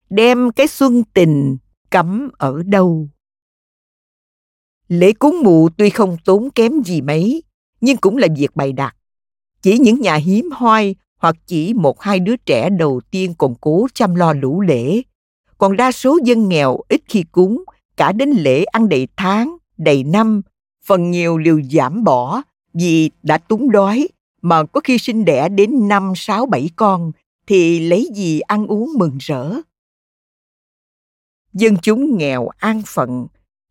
đem cái xuân tình cắm ở đâu. Lễ cúng mụ tuy không tốn kém gì mấy, nhưng cũng là việc bày đặt chỉ những nhà hiếm hoi hoặc chỉ một hai đứa trẻ đầu tiên còn cố chăm lo lũ lễ. Còn đa số dân nghèo ít khi cúng, cả đến lễ ăn đầy tháng, đầy năm, phần nhiều đều giảm bỏ vì đã túng đói, mà có khi sinh đẻ đến năm, sáu, bảy con, thì lấy gì ăn uống mừng rỡ. Dân chúng nghèo an phận,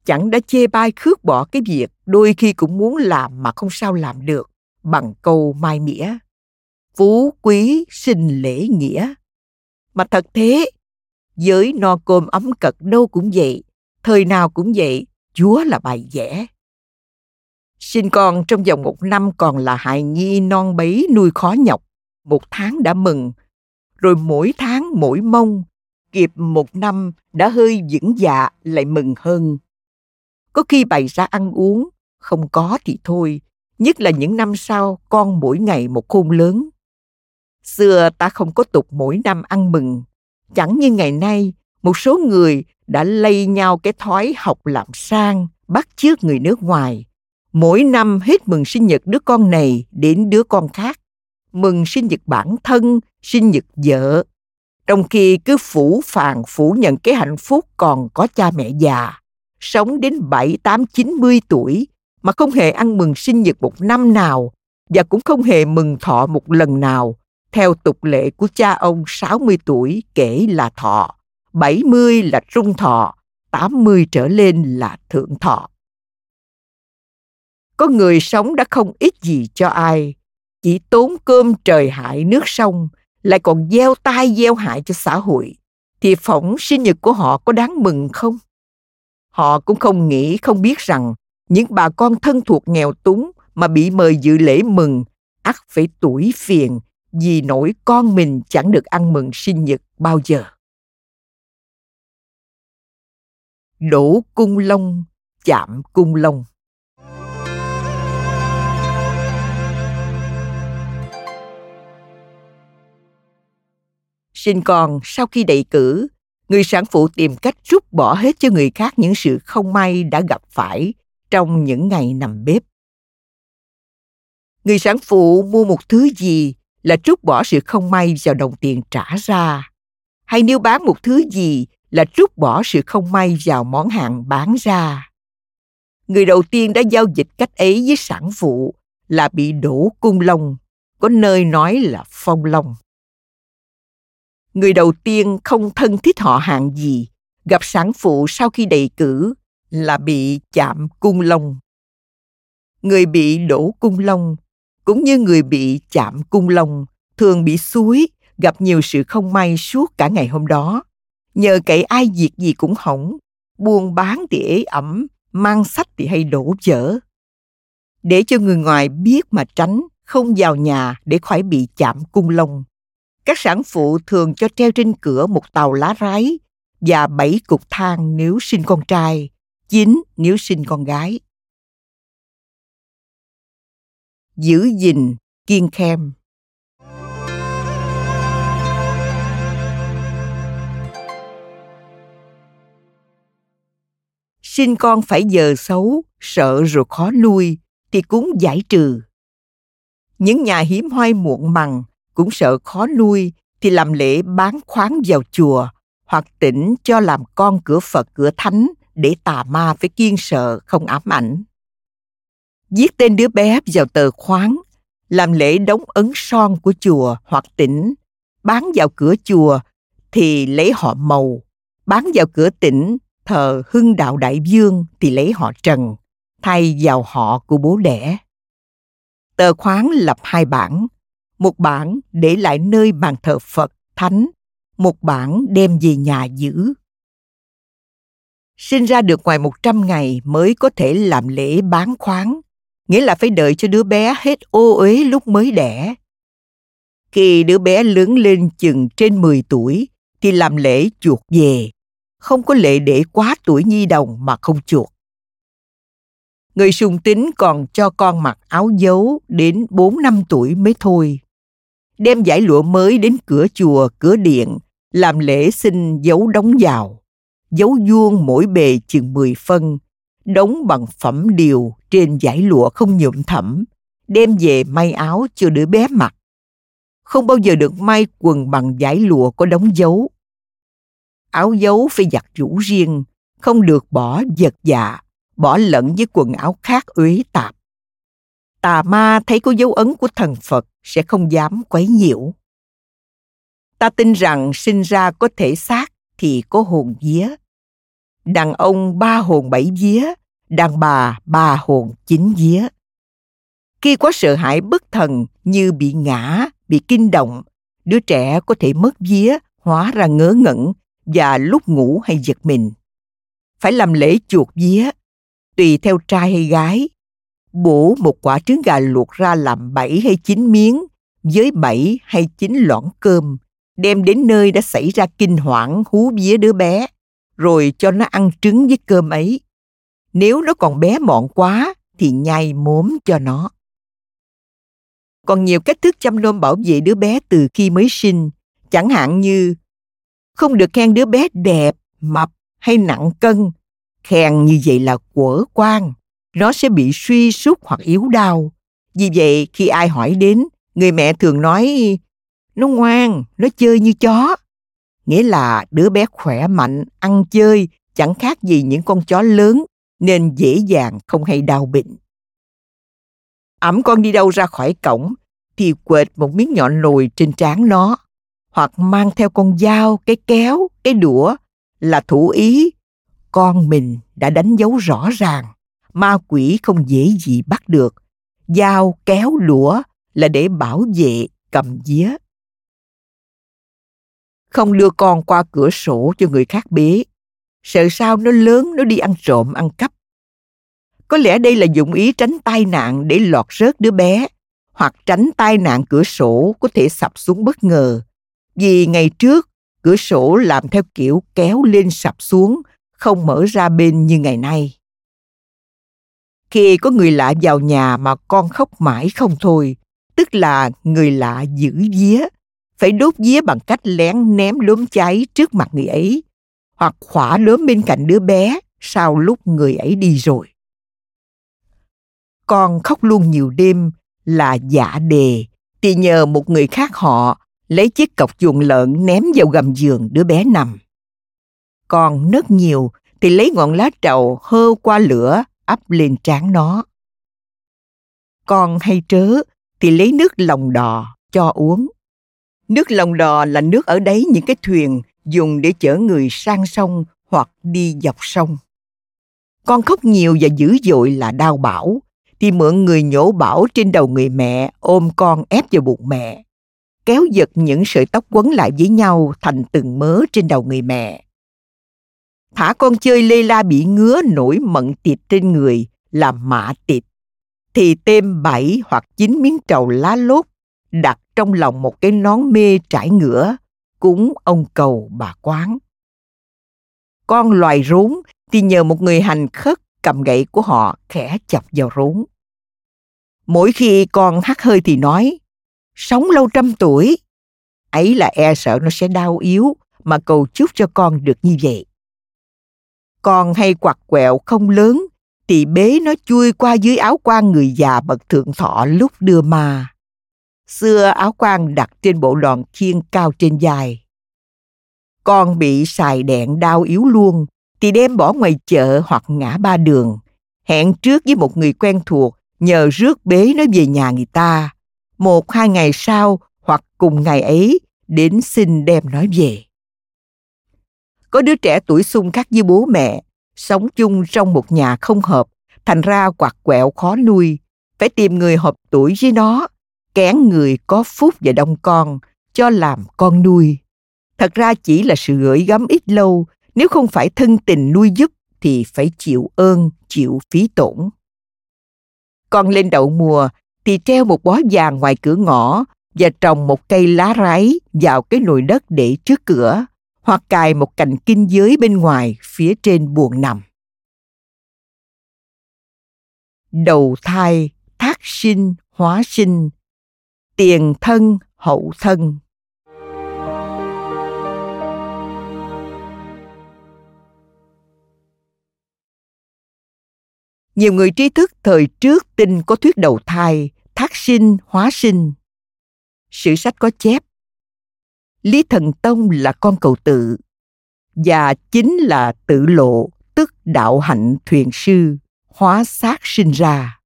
chẳng đã chê bai khước bỏ cái việc đôi khi cũng muốn làm mà không sao làm được, bằng câu mai mỉa. Phú quý sinh lễ nghĩa. Mà thật thế, giới no cơm ấm cật đâu cũng vậy, thời nào cũng vậy, chúa là bài vẽ. Sinh con trong vòng một năm còn là hài nhi non bấy nuôi khó nhọc, một tháng đã mừng. Rồi mỗi tháng mỗi mông, kịp một năm đã hơi vững dạ lại mừng hơn có khi bày ra ăn uống không có thì thôi nhất là những năm sau con mỗi ngày một khôn lớn. Xưa ta không có tục mỗi năm ăn mừng, chẳng như ngày nay một số người đã lây nhau cái thói học làm sang, bắt chước người nước ngoài. Mỗi năm hết mừng sinh nhật đứa con này đến đứa con khác. Mừng sinh nhật bản thân, sinh nhật vợ. Trong khi cứ phủ phàng phủ nhận cái hạnh phúc còn có cha mẹ già, sống đến 7, 8, 90 tuổi mà không hề ăn mừng sinh nhật một năm nào và cũng không hề mừng thọ một lần nào. Theo tục lệ của cha ông 60 tuổi kể là thọ, 70 là trung thọ, 80 trở lên là thượng thọ. có người sống đã không ít gì cho ai chỉ tốn cơm trời hại nước sông lại còn gieo tai gieo hại cho xã hội thì phỏng sinh nhật của họ có đáng mừng không họ cũng không nghĩ, không biết rằng những bà con thân thuộc nghèo túng mà bị mời dự lễ mừng, ắt phải tuổi phiền vì nỗi con mình chẳng được ăn mừng sinh nhật bao giờ. Đổ cung long, chạm cung long. Sinh con sau khi đầy cử người sản phụ tìm cách rút bỏ hết cho người khác những sự không may đã gặp phải trong những ngày nằm bếp. Người sản phụ mua một thứ gì là trút bỏ sự không may vào đồng tiền trả ra? Hay nếu bán một thứ gì là trút bỏ sự không may vào món hàng bán ra? Người đầu tiên đã giao dịch cách ấy với sản phụ là bị đổ cung lông, có nơi nói là phong long người đầu tiên không thân thiết họ hàng gì, gặp sản phụ sau khi đầy cử là bị chạm cung lông người bị đổ cung lông cũng như người bị chạm cung lông thường bị suối, gặp nhiều sự không may suốt cả ngày hôm đó. Nhờ cậy ai việc gì cũng hỏng, buôn bán thì ế ẩm, mang sách thì hay đổ vỡ. Để cho người ngoài biết mà tránh, không vào nhà để khỏi bị chạm cung lông các sản phụ thường cho treo trên cửa một tàu lá rái và bảy cục thang nếu sinh con trai, chín nếu sinh con gái. Giữ gìn, kiên khem. Sinh con phải giờ xấu, sợ rồi khó nuôi, thì cúng giải trừ. Những nhà hiếm hoai muộn màng cũng sợ khó nuôi thì làm lễ bán khoáng vào chùa hoặc tỉnh cho làm con cửa Phật cửa Thánh để tà ma phải kiên sợ không ám ảnh. Viết tên đứa bé vào tờ khoáng, làm lễ đóng ấn son của chùa hoặc tỉnh, bán vào cửa chùa thì lấy họ màu, bán vào cửa tỉnh thờ hưng đạo đại dương thì lấy họ trần, thay vào họ của bố đẻ. Tờ khoáng lập hai bản, một bản để lại nơi bàn thờ Phật, Thánh, một bản đem về nhà giữ. Sinh ra được ngoài 100 ngày mới có thể làm lễ bán khoáng, nghĩa là phải đợi cho đứa bé hết ô uế lúc mới đẻ. Khi đứa bé lớn lên chừng trên 10 tuổi thì làm lễ chuột về, không có lệ để quá tuổi nhi đồng mà không chuột. Người sùng tính còn cho con mặc áo dấu đến 4 năm tuổi mới thôi đem giải lụa mới đến cửa chùa, cửa điện, làm lễ xin dấu đóng vào. Dấu vuông mỗi bề chừng 10 phân, đóng bằng phẩm điều trên giải lụa không nhuộm thẩm, đem về may áo cho đứa bé mặc. Không bao giờ được may quần bằng giải lụa có đóng dấu. Áo dấu phải giặt rũ riêng, không được bỏ giật dạ, bỏ lẫn với quần áo khác uế tạp tà ma thấy có dấu ấn của thần Phật sẽ không dám quấy nhiễu. Ta tin rằng sinh ra có thể xác thì có hồn vía. Đàn ông ba hồn bảy vía, đàn bà ba hồn chín vía. Khi quá sợ hãi bất thần như bị ngã, bị kinh động, đứa trẻ có thể mất vía, hóa ra ngớ ngẩn và lúc ngủ hay giật mình. Phải làm lễ chuột vía, tùy theo trai hay gái, bổ một quả trứng gà luộc ra làm bảy hay chín miếng với bảy hay chín lõn cơm, đem đến nơi đã xảy ra kinh hoảng hú vía đứa bé, rồi cho nó ăn trứng với cơm ấy. Nếu nó còn bé mọn quá thì nhai mốm cho nó. Còn nhiều cách thức chăm nom bảo vệ đứa bé từ khi mới sinh, chẳng hạn như không được khen đứa bé đẹp, mập hay nặng cân. Khen như vậy là quở quan nó sẽ bị suy sút hoặc yếu đau. Vì vậy, khi ai hỏi đến, người mẹ thường nói, nó ngoan, nó chơi như chó. Nghĩa là đứa bé khỏe mạnh, ăn chơi, chẳng khác gì những con chó lớn, nên dễ dàng không hay đau bệnh. Ẩm con đi đâu ra khỏi cổng, thì quệt một miếng nhọn nồi trên trán nó, hoặc mang theo con dao, cái kéo, cái đũa, là thủ ý con mình đã đánh dấu rõ ràng ma quỷ không dễ gì bắt được. Dao kéo lũa là để bảo vệ, cầm día không đưa con qua cửa sổ cho người khác bế. Sợ sao nó lớn, nó đi ăn trộm, ăn cắp. Có lẽ đây là dụng ý tránh tai nạn để lọt rớt đứa bé, hoặc tránh tai nạn cửa sổ có thể sập xuống bất ngờ. Vì ngày trước, cửa sổ làm theo kiểu kéo lên sập xuống, không mở ra bên như ngày nay khi có người lạ vào nhà mà con khóc mãi không thôi, tức là người lạ giữ vía, phải đốt vía bằng cách lén ném đốm cháy trước mặt người ấy, hoặc khỏa đốm bên cạnh đứa bé sau lúc người ấy đi rồi. Con khóc luôn nhiều đêm là giả đề, thì nhờ một người khác họ lấy chiếc cọc chuồng lợn ném vào gầm giường đứa bé nằm. Con nấc nhiều thì lấy ngọn lá trầu hơ qua lửa ấp lên trán nó. Con hay trớ thì lấy nước lòng đò cho uống. Nước lòng đò là nước ở đấy những cái thuyền dùng để chở người sang sông hoặc đi dọc sông. Con khóc nhiều và dữ dội là đau bảo thì mượn người nhổ bảo trên đầu người mẹ ôm con ép vào bụng mẹ, kéo giật những sợi tóc quấn lại với nhau thành từng mớ trên đầu người mẹ thả con chơi lê la bị ngứa nổi mận tịt trên người là mạ tịt thì têm bảy hoặc chín miếng trầu lá lốt đặt trong lòng một cái nón mê trải ngửa, cúng ông cầu bà quán. Con loài rốn thì nhờ một người hành khất cầm gậy của họ khẽ chọc vào rốn. Mỗi khi con hắt hơi thì nói, sống lâu trăm tuổi, ấy là e sợ nó sẽ đau yếu mà cầu chúc cho con được như vậy con hay quặt quẹo không lớn, thì bế nó chui qua dưới áo quan người già bậc thượng thọ lúc đưa ma. Xưa áo quan đặt trên bộ đòn khiên cao trên dài. Con bị xài đèn đau yếu luôn, thì đem bỏ ngoài chợ hoặc ngã ba đường. Hẹn trước với một người quen thuộc, nhờ rước bế nó về nhà người ta. Một hai ngày sau hoặc cùng ngày ấy, đến xin đem nó về có đứa trẻ tuổi xung khắc với bố mẹ, sống chung trong một nhà không hợp, thành ra quặt quẹo khó nuôi. Phải tìm người hợp tuổi với nó, kén người có phúc và đông con, cho làm con nuôi. Thật ra chỉ là sự gửi gắm ít lâu, nếu không phải thân tình nuôi giúp thì phải chịu ơn, chịu phí tổn. Con lên đậu mùa thì treo một bó vàng ngoài cửa ngõ và trồng một cây lá ráy vào cái nồi đất để trước cửa hoặc cài một cành kinh giới bên ngoài phía trên buồng nằm. Đầu thai, thác sinh, hóa sinh, tiền thân, hậu thân. Nhiều người trí thức thời trước tin có thuyết đầu thai, thác sinh, hóa sinh. Sử sách có chép Lý Thần Tông là con cầu tự và chính là tự lộ tức đạo hạnh thuyền sư hóa xác sinh ra.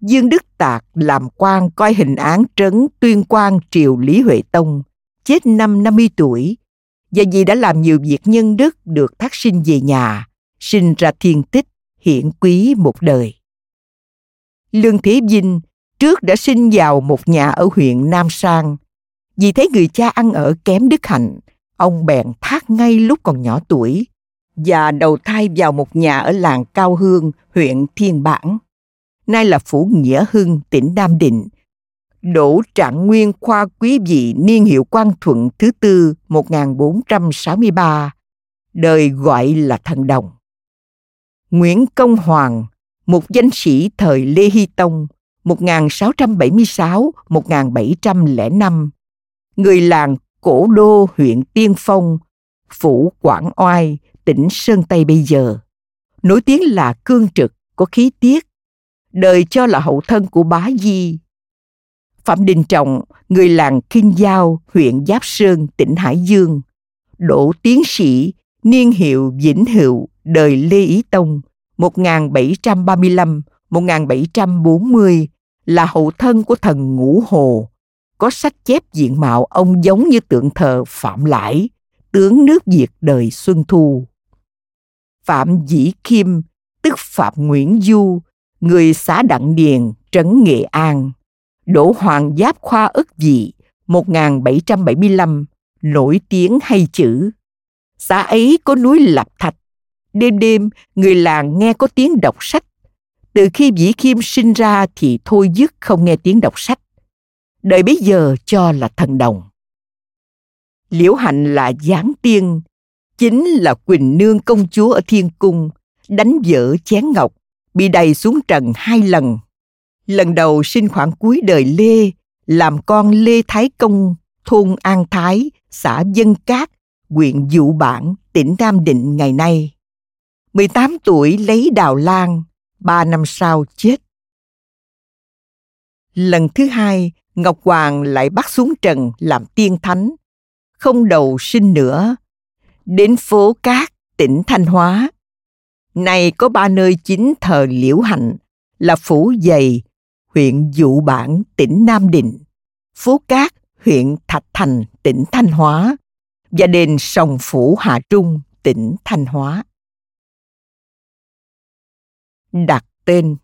Dương Đức Tạc làm quan coi hình án trấn tuyên quan triều Lý Huệ Tông, chết năm 50 tuổi, và vì đã làm nhiều việc nhân đức được thác sinh về nhà, sinh ra thiên tích, hiển quý một đời. Lương Thế Vinh trước đã sinh vào một nhà ở huyện Nam Sang, vì thấy người cha ăn ở kém đức hạnh, ông bèn thác ngay lúc còn nhỏ tuổi và đầu thai vào một nhà ở làng Cao Hương, huyện Thiên Bản. Nay là Phủ Nghĩa Hưng, tỉnh Nam Định. Đỗ Trạng Nguyên khoa quý vị niên hiệu Quang Thuận thứ tư 1463, đời gọi là Thần Đồng. Nguyễn Công Hoàng, một danh sĩ thời Lê Hy Tông, 1676-1705, người làng Cổ Đô huyện Tiên Phong, phủ Quảng Oai, tỉnh Sơn Tây bây giờ. Nổi tiếng là cương trực, có khí tiết, đời cho là hậu thân của bá Di. Phạm Đình Trọng, người làng Kinh Giao, huyện Giáp Sơn, tỉnh Hải Dương. Đỗ tiến sĩ, niên hiệu Vĩnh Hữu, đời Lê Ý Tông, 1735-1740, là hậu thân của thần Ngũ Hồ, có sách chép diện mạo ông giống như tượng thờ Phạm Lãi, tướng nước Việt đời Xuân Thu. Phạm Dĩ Kim, tức Phạm Nguyễn Du, người xã Đặng Điền, trấn Nghệ An. Đỗ Hoàng Giáp Khoa ức dị, 1775, nổi tiếng hay chữ. Xã ấy có núi Lập Thạch. Đêm đêm, người làng nghe có tiếng đọc sách. Từ khi Dĩ Kim sinh ra thì thôi dứt không nghe tiếng đọc sách. Đời bấy giờ cho là thần đồng. Liễu Hạnh là giáng tiên, chính là Quỳnh Nương công chúa ở Thiên Cung, đánh vỡ chén ngọc, bị đầy xuống trần hai lần. Lần đầu sinh khoảng cuối đời Lê, làm con Lê Thái Công, thôn An Thái, xã Dân Cát, huyện Dụ Bản, tỉnh Nam Định ngày nay. 18 tuổi lấy đào lan, ba năm sau chết. Lần thứ hai, Ngọc Hoàng lại bắt xuống trần làm tiên thánh. Không đầu sinh nữa. Đến phố Cát, tỉnh Thanh Hóa. Này có ba nơi chính thờ liễu hạnh là Phủ Dày, huyện Dụ Bản, tỉnh Nam Định, Phố Cát, huyện Thạch Thành, tỉnh Thanh Hóa và đền Sòng Phủ Hà Trung, tỉnh Thanh Hóa. Đặt tên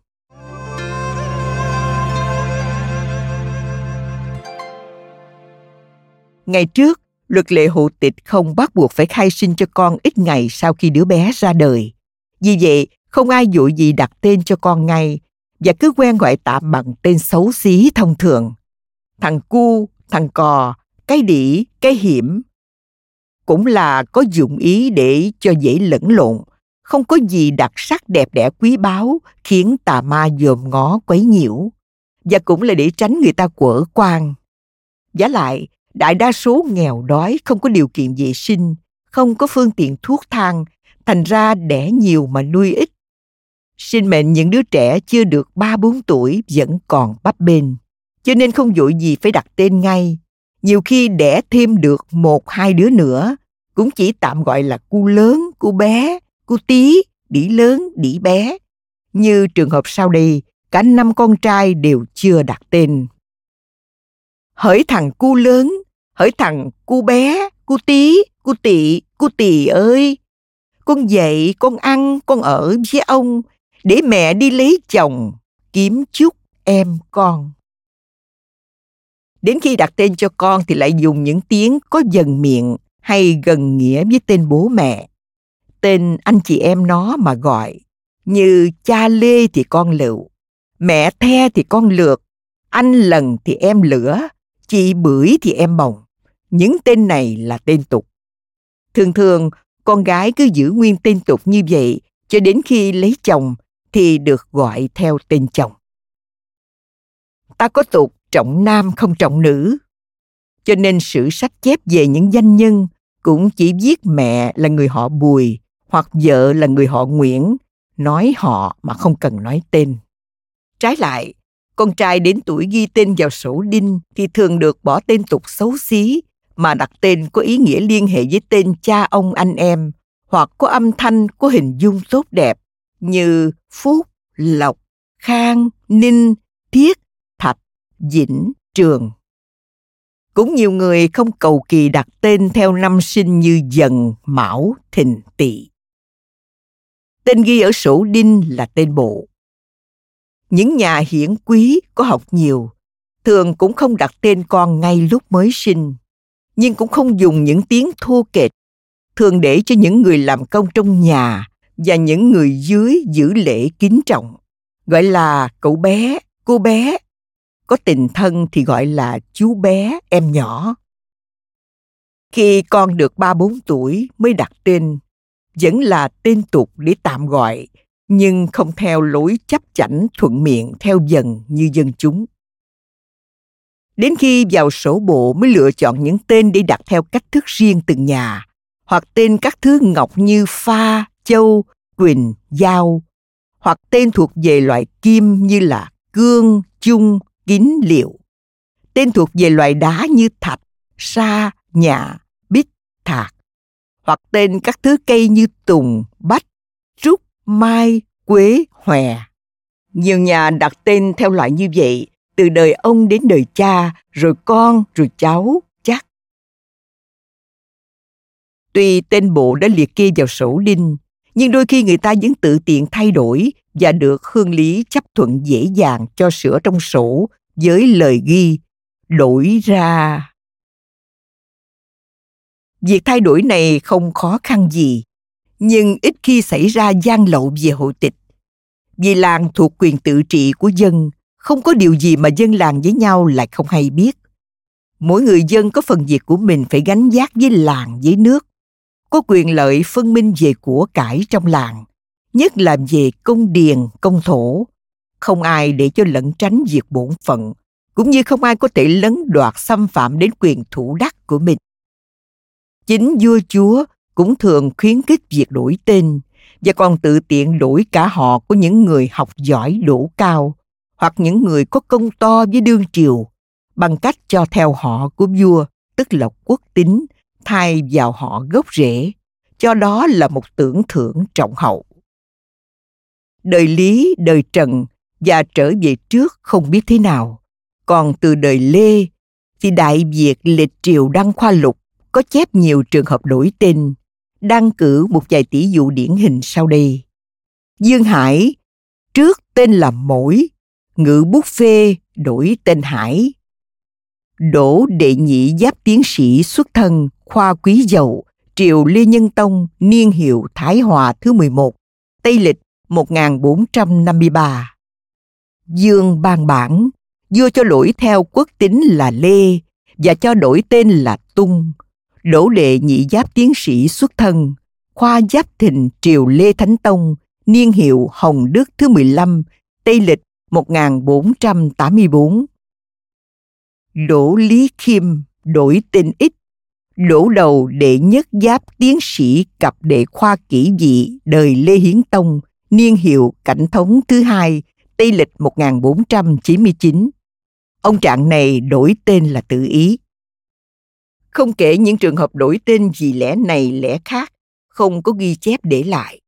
Ngày trước, luật lệ hộ tịch không bắt buộc phải khai sinh cho con ít ngày sau khi đứa bé ra đời. Vì vậy, không ai dụ gì đặt tên cho con ngay và cứ quen gọi tạm bằng tên xấu xí thông thường. Thằng cu, thằng cò, cái đĩ, cái hiểm. Cũng là có dụng ý để cho dễ lẫn lộn, không có gì đặc sắc đẹp đẽ quý báu khiến tà ma dòm ngó quấy nhiễu. Và cũng là để tránh người ta quở quan. Giá lại, đại đa số nghèo đói không có điều kiện vệ sinh, không có phương tiện thuốc thang, thành ra đẻ nhiều mà nuôi ít. Sinh mệnh những đứa trẻ chưa được 3-4 tuổi vẫn còn bắp bên, cho nên không vội gì phải đặt tên ngay. Nhiều khi đẻ thêm được một hai đứa nữa, cũng chỉ tạm gọi là cu lớn, cu bé, cu tí, đĩ lớn, đĩ bé. Như trường hợp sau đây, cả năm con trai đều chưa đặt tên. Hỡi thằng cu lớn, hỡi thằng cu bé, cu tí, cu tị, cu tì ơi, con dậy con ăn con ở với ông để mẹ đi lấy chồng kiếm chút em con. Đến khi đặt tên cho con thì lại dùng những tiếng có dần miệng hay gần nghĩa với tên bố mẹ. Tên anh chị em nó mà gọi như cha lê thì con lựu mẹ the thì con lược anh lần thì em lửa chị bưởi thì em bồng những tên này là tên tục thường thường con gái cứ giữ nguyên tên tục như vậy cho đến khi lấy chồng thì được gọi theo tên chồng. Ta có tục trọng nam không trọng nữ. Cho nên sử sách chép về những danh nhân cũng chỉ viết mẹ là người họ Bùi hoặc vợ là người họ Nguyễn, nói họ mà không cần nói tên. Trái lại, con trai đến tuổi ghi tên vào sổ đinh thì thường được bỏ tên tục xấu xí mà đặt tên có ý nghĩa liên hệ với tên cha ông anh em hoặc có âm thanh có hình dung tốt đẹp như Phúc, Lộc, Khang, Ninh, Thiết, Thạch, Dĩnh, Trường. Cũng nhiều người không cầu kỳ đặt tên theo năm sinh như Dần, Mão, Thìn, Tỵ. Tên ghi ở sổ đinh là tên bộ. Những nhà hiển quý có học nhiều, thường cũng không đặt tên con ngay lúc mới sinh nhưng cũng không dùng những tiếng thua kệch, thường để cho những người làm công trong nhà và những người dưới giữ lễ kính trọng. Gọi là cậu bé, cô bé. Có tình thân thì gọi là chú bé, em nhỏ. Khi con được ba bốn tuổi mới đặt tên, vẫn là tên tục để tạm gọi, nhưng không theo lối chấp chảnh thuận miệng theo dần như dân chúng. Đến khi vào sổ bộ mới lựa chọn những tên để đặt theo cách thức riêng từng nhà, hoặc tên các thứ ngọc như pha, châu, quỳnh, dao, hoặc tên thuộc về loại kim như là cương, chung, kín, liệu. Tên thuộc về loại đá như thạch, sa, nhà, bích, thạc. Hoặc tên các thứ cây như tùng, bách, trúc, mai, quế, hòe. Nhiều nhà đặt tên theo loại như vậy từ đời ông đến đời cha, rồi con, rồi cháu, chắc. Tuy tên bộ đã liệt kê vào sổ đinh, nhưng đôi khi người ta vẫn tự tiện thay đổi và được hương lý chấp thuận dễ dàng cho sửa trong sổ với lời ghi đổi ra việc thay đổi này không khó khăn gì nhưng ít khi xảy ra gian lậu về hộ tịch vì làng thuộc quyền tự trị của dân không có điều gì mà dân làng với nhau lại không hay biết. Mỗi người dân có phần việc của mình phải gánh vác với làng, với nước. Có quyền lợi phân minh về của cải trong làng, nhất là về công điền, công thổ. Không ai để cho lẫn tránh việc bổn phận, cũng như không ai có thể lấn đoạt xâm phạm đến quyền thủ đắc của mình. Chính vua chúa cũng thường khuyến khích việc đổi tên, và còn tự tiện đổi cả họ của những người học giỏi đủ cao hoặc những người có công to với đương triều, bằng cách cho theo họ của vua, tức là quốc tính thay vào họ gốc rễ, cho đó là một tưởng thưởng trọng hậu. Đời lý, đời trần và trở về trước không biết thế nào, còn từ đời lê, thì đại việt lịch triều đăng khoa lục có chép nhiều trường hợp đổi tên, đăng cử một vài tỷ dụ điển hình sau đây. Dương hải, trước tên là mỗi ngự bút phê đổi tên hải đỗ đệ nhị giáp tiến sĩ xuất thân khoa quý dậu triều Lê Nhân Tông niên hiệu Thái Hòa thứ 11, Tây lịch 1453. Dương ban bản, vua cho đổi theo quốc tính là Lê và cho đổi tên là Tung. Đỗ đệ nhị giáp tiến sĩ xuất thân, khoa giáp thịnh triều Lê Thánh Tông, niên hiệu Hồng Đức thứ 15, Tây lịch 1484. Đỗ Lý Khiêm đổi tên ít đổ đầu đệ nhất giáp tiến sĩ cặp đệ khoa kỹ dị đời Lê Hiến Tông, niên hiệu cảnh thống thứ hai, Tây lịch 1499. Ông trạng này đổi tên là tự ý. Không kể những trường hợp đổi tên vì lẽ này lẽ khác, không có ghi chép để lại.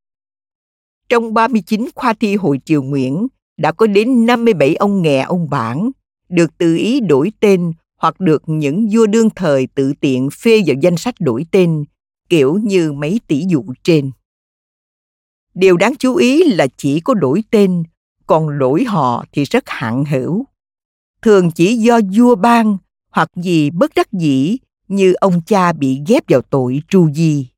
Trong 39 khoa thi hội triều Nguyễn, đã có đến 57 ông nghè ông bản, được tự ý đổi tên hoặc được những vua đương thời tự tiện phê vào danh sách đổi tên, kiểu như mấy tỷ dụ trên. Điều đáng chú ý là chỉ có đổi tên, còn đổi họ thì rất hạn hữu. Thường chỉ do vua ban hoặc vì bất đắc dĩ như ông cha bị ghép vào tội tru di.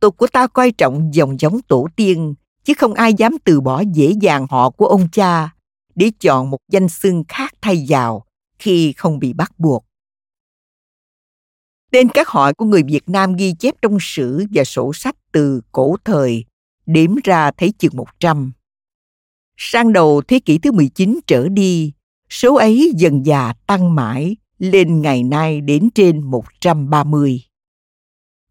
Tục của ta coi trọng dòng giống tổ tiên, chứ không ai dám từ bỏ dễ dàng họ của ông cha để chọn một danh xưng khác thay vào khi không bị bắt buộc. Tên các họ của người Việt Nam ghi chép trong sử và sổ sách từ cổ thời, đếm ra thấy chừng 100. Sang đầu thế kỷ thứ 19 trở đi, số ấy dần dà tăng mãi lên ngày nay đến trên 130.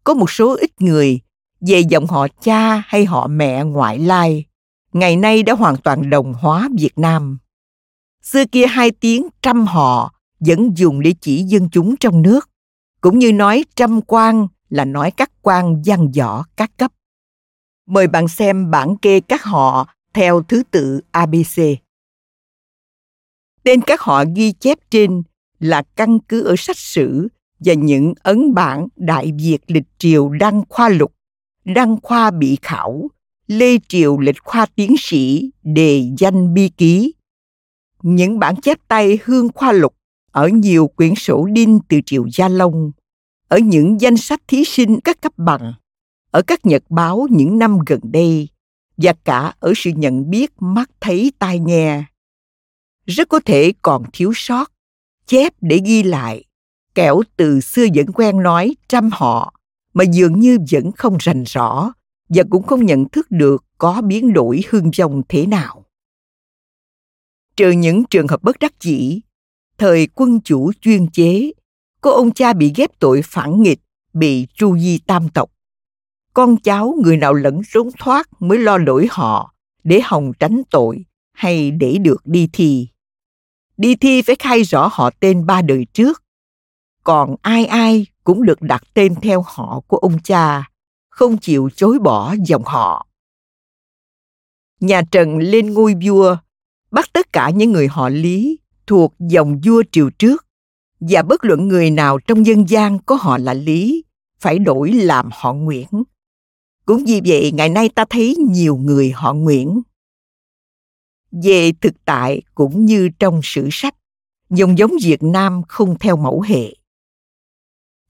Có một số ít người về dòng họ cha hay họ mẹ ngoại lai, ngày nay đã hoàn toàn đồng hóa Việt Nam. Xưa kia hai tiếng trăm họ vẫn dùng để chỉ dân chúng trong nước, cũng như nói trăm quan là nói các quan văn võ các cấp. Mời bạn xem bản kê các họ theo thứ tự ABC. Tên các họ ghi chép trên là căn cứ ở sách sử và những ấn bản Đại Việt lịch triều đăng khoa lục, đăng khoa bị khảo, Lê Triều lịch khoa tiến sĩ, đề danh bi ký, những bản chép tay hương khoa lục ở nhiều quyển sổ đinh từ triều Gia Long, ở những danh sách thí sinh các cấp bằng, ở các nhật báo những năm gần đây và cả ở sự nhận biết mắt thấy tai nghe. Rất có thể còn thiếu sót, chép để ghi lại, kẻo từ xưa vẫn quen nói trăm họ mà dường như vẫn không rành rõ và cũng không nhận thức được có biến đổi hương dòng thế nào. Trừ những trường hợp bất đắc dĩ, thời quân chủ chuyên chế, có ông cha bị ghép tội phản nghịch, bị tru di tam tộc. Con cháu người nào lẫn trốn thoát mới lo lỗi họ để hòng tránh tội hay để được đi thi. Đi thi phải khai rõ họ tên ba đời trước. Còn ai ai cũng được đặt tên theo họ của ông cha không chịu chối bỏ dòng họ nhà trần lên ngôi vua bắt tất cả những người họ Lý thuộc dòng vua triều trước và bất luận người nào trong dân gian có họ là Lý phải đổi làm họ Nguyễn. Cũng vì vậy ngày nay ta thấy nhiều người họ Nguyễn. Về thực tại cũng như trong sử sách, dòng giống Việt Nam không theo mẫu hệ.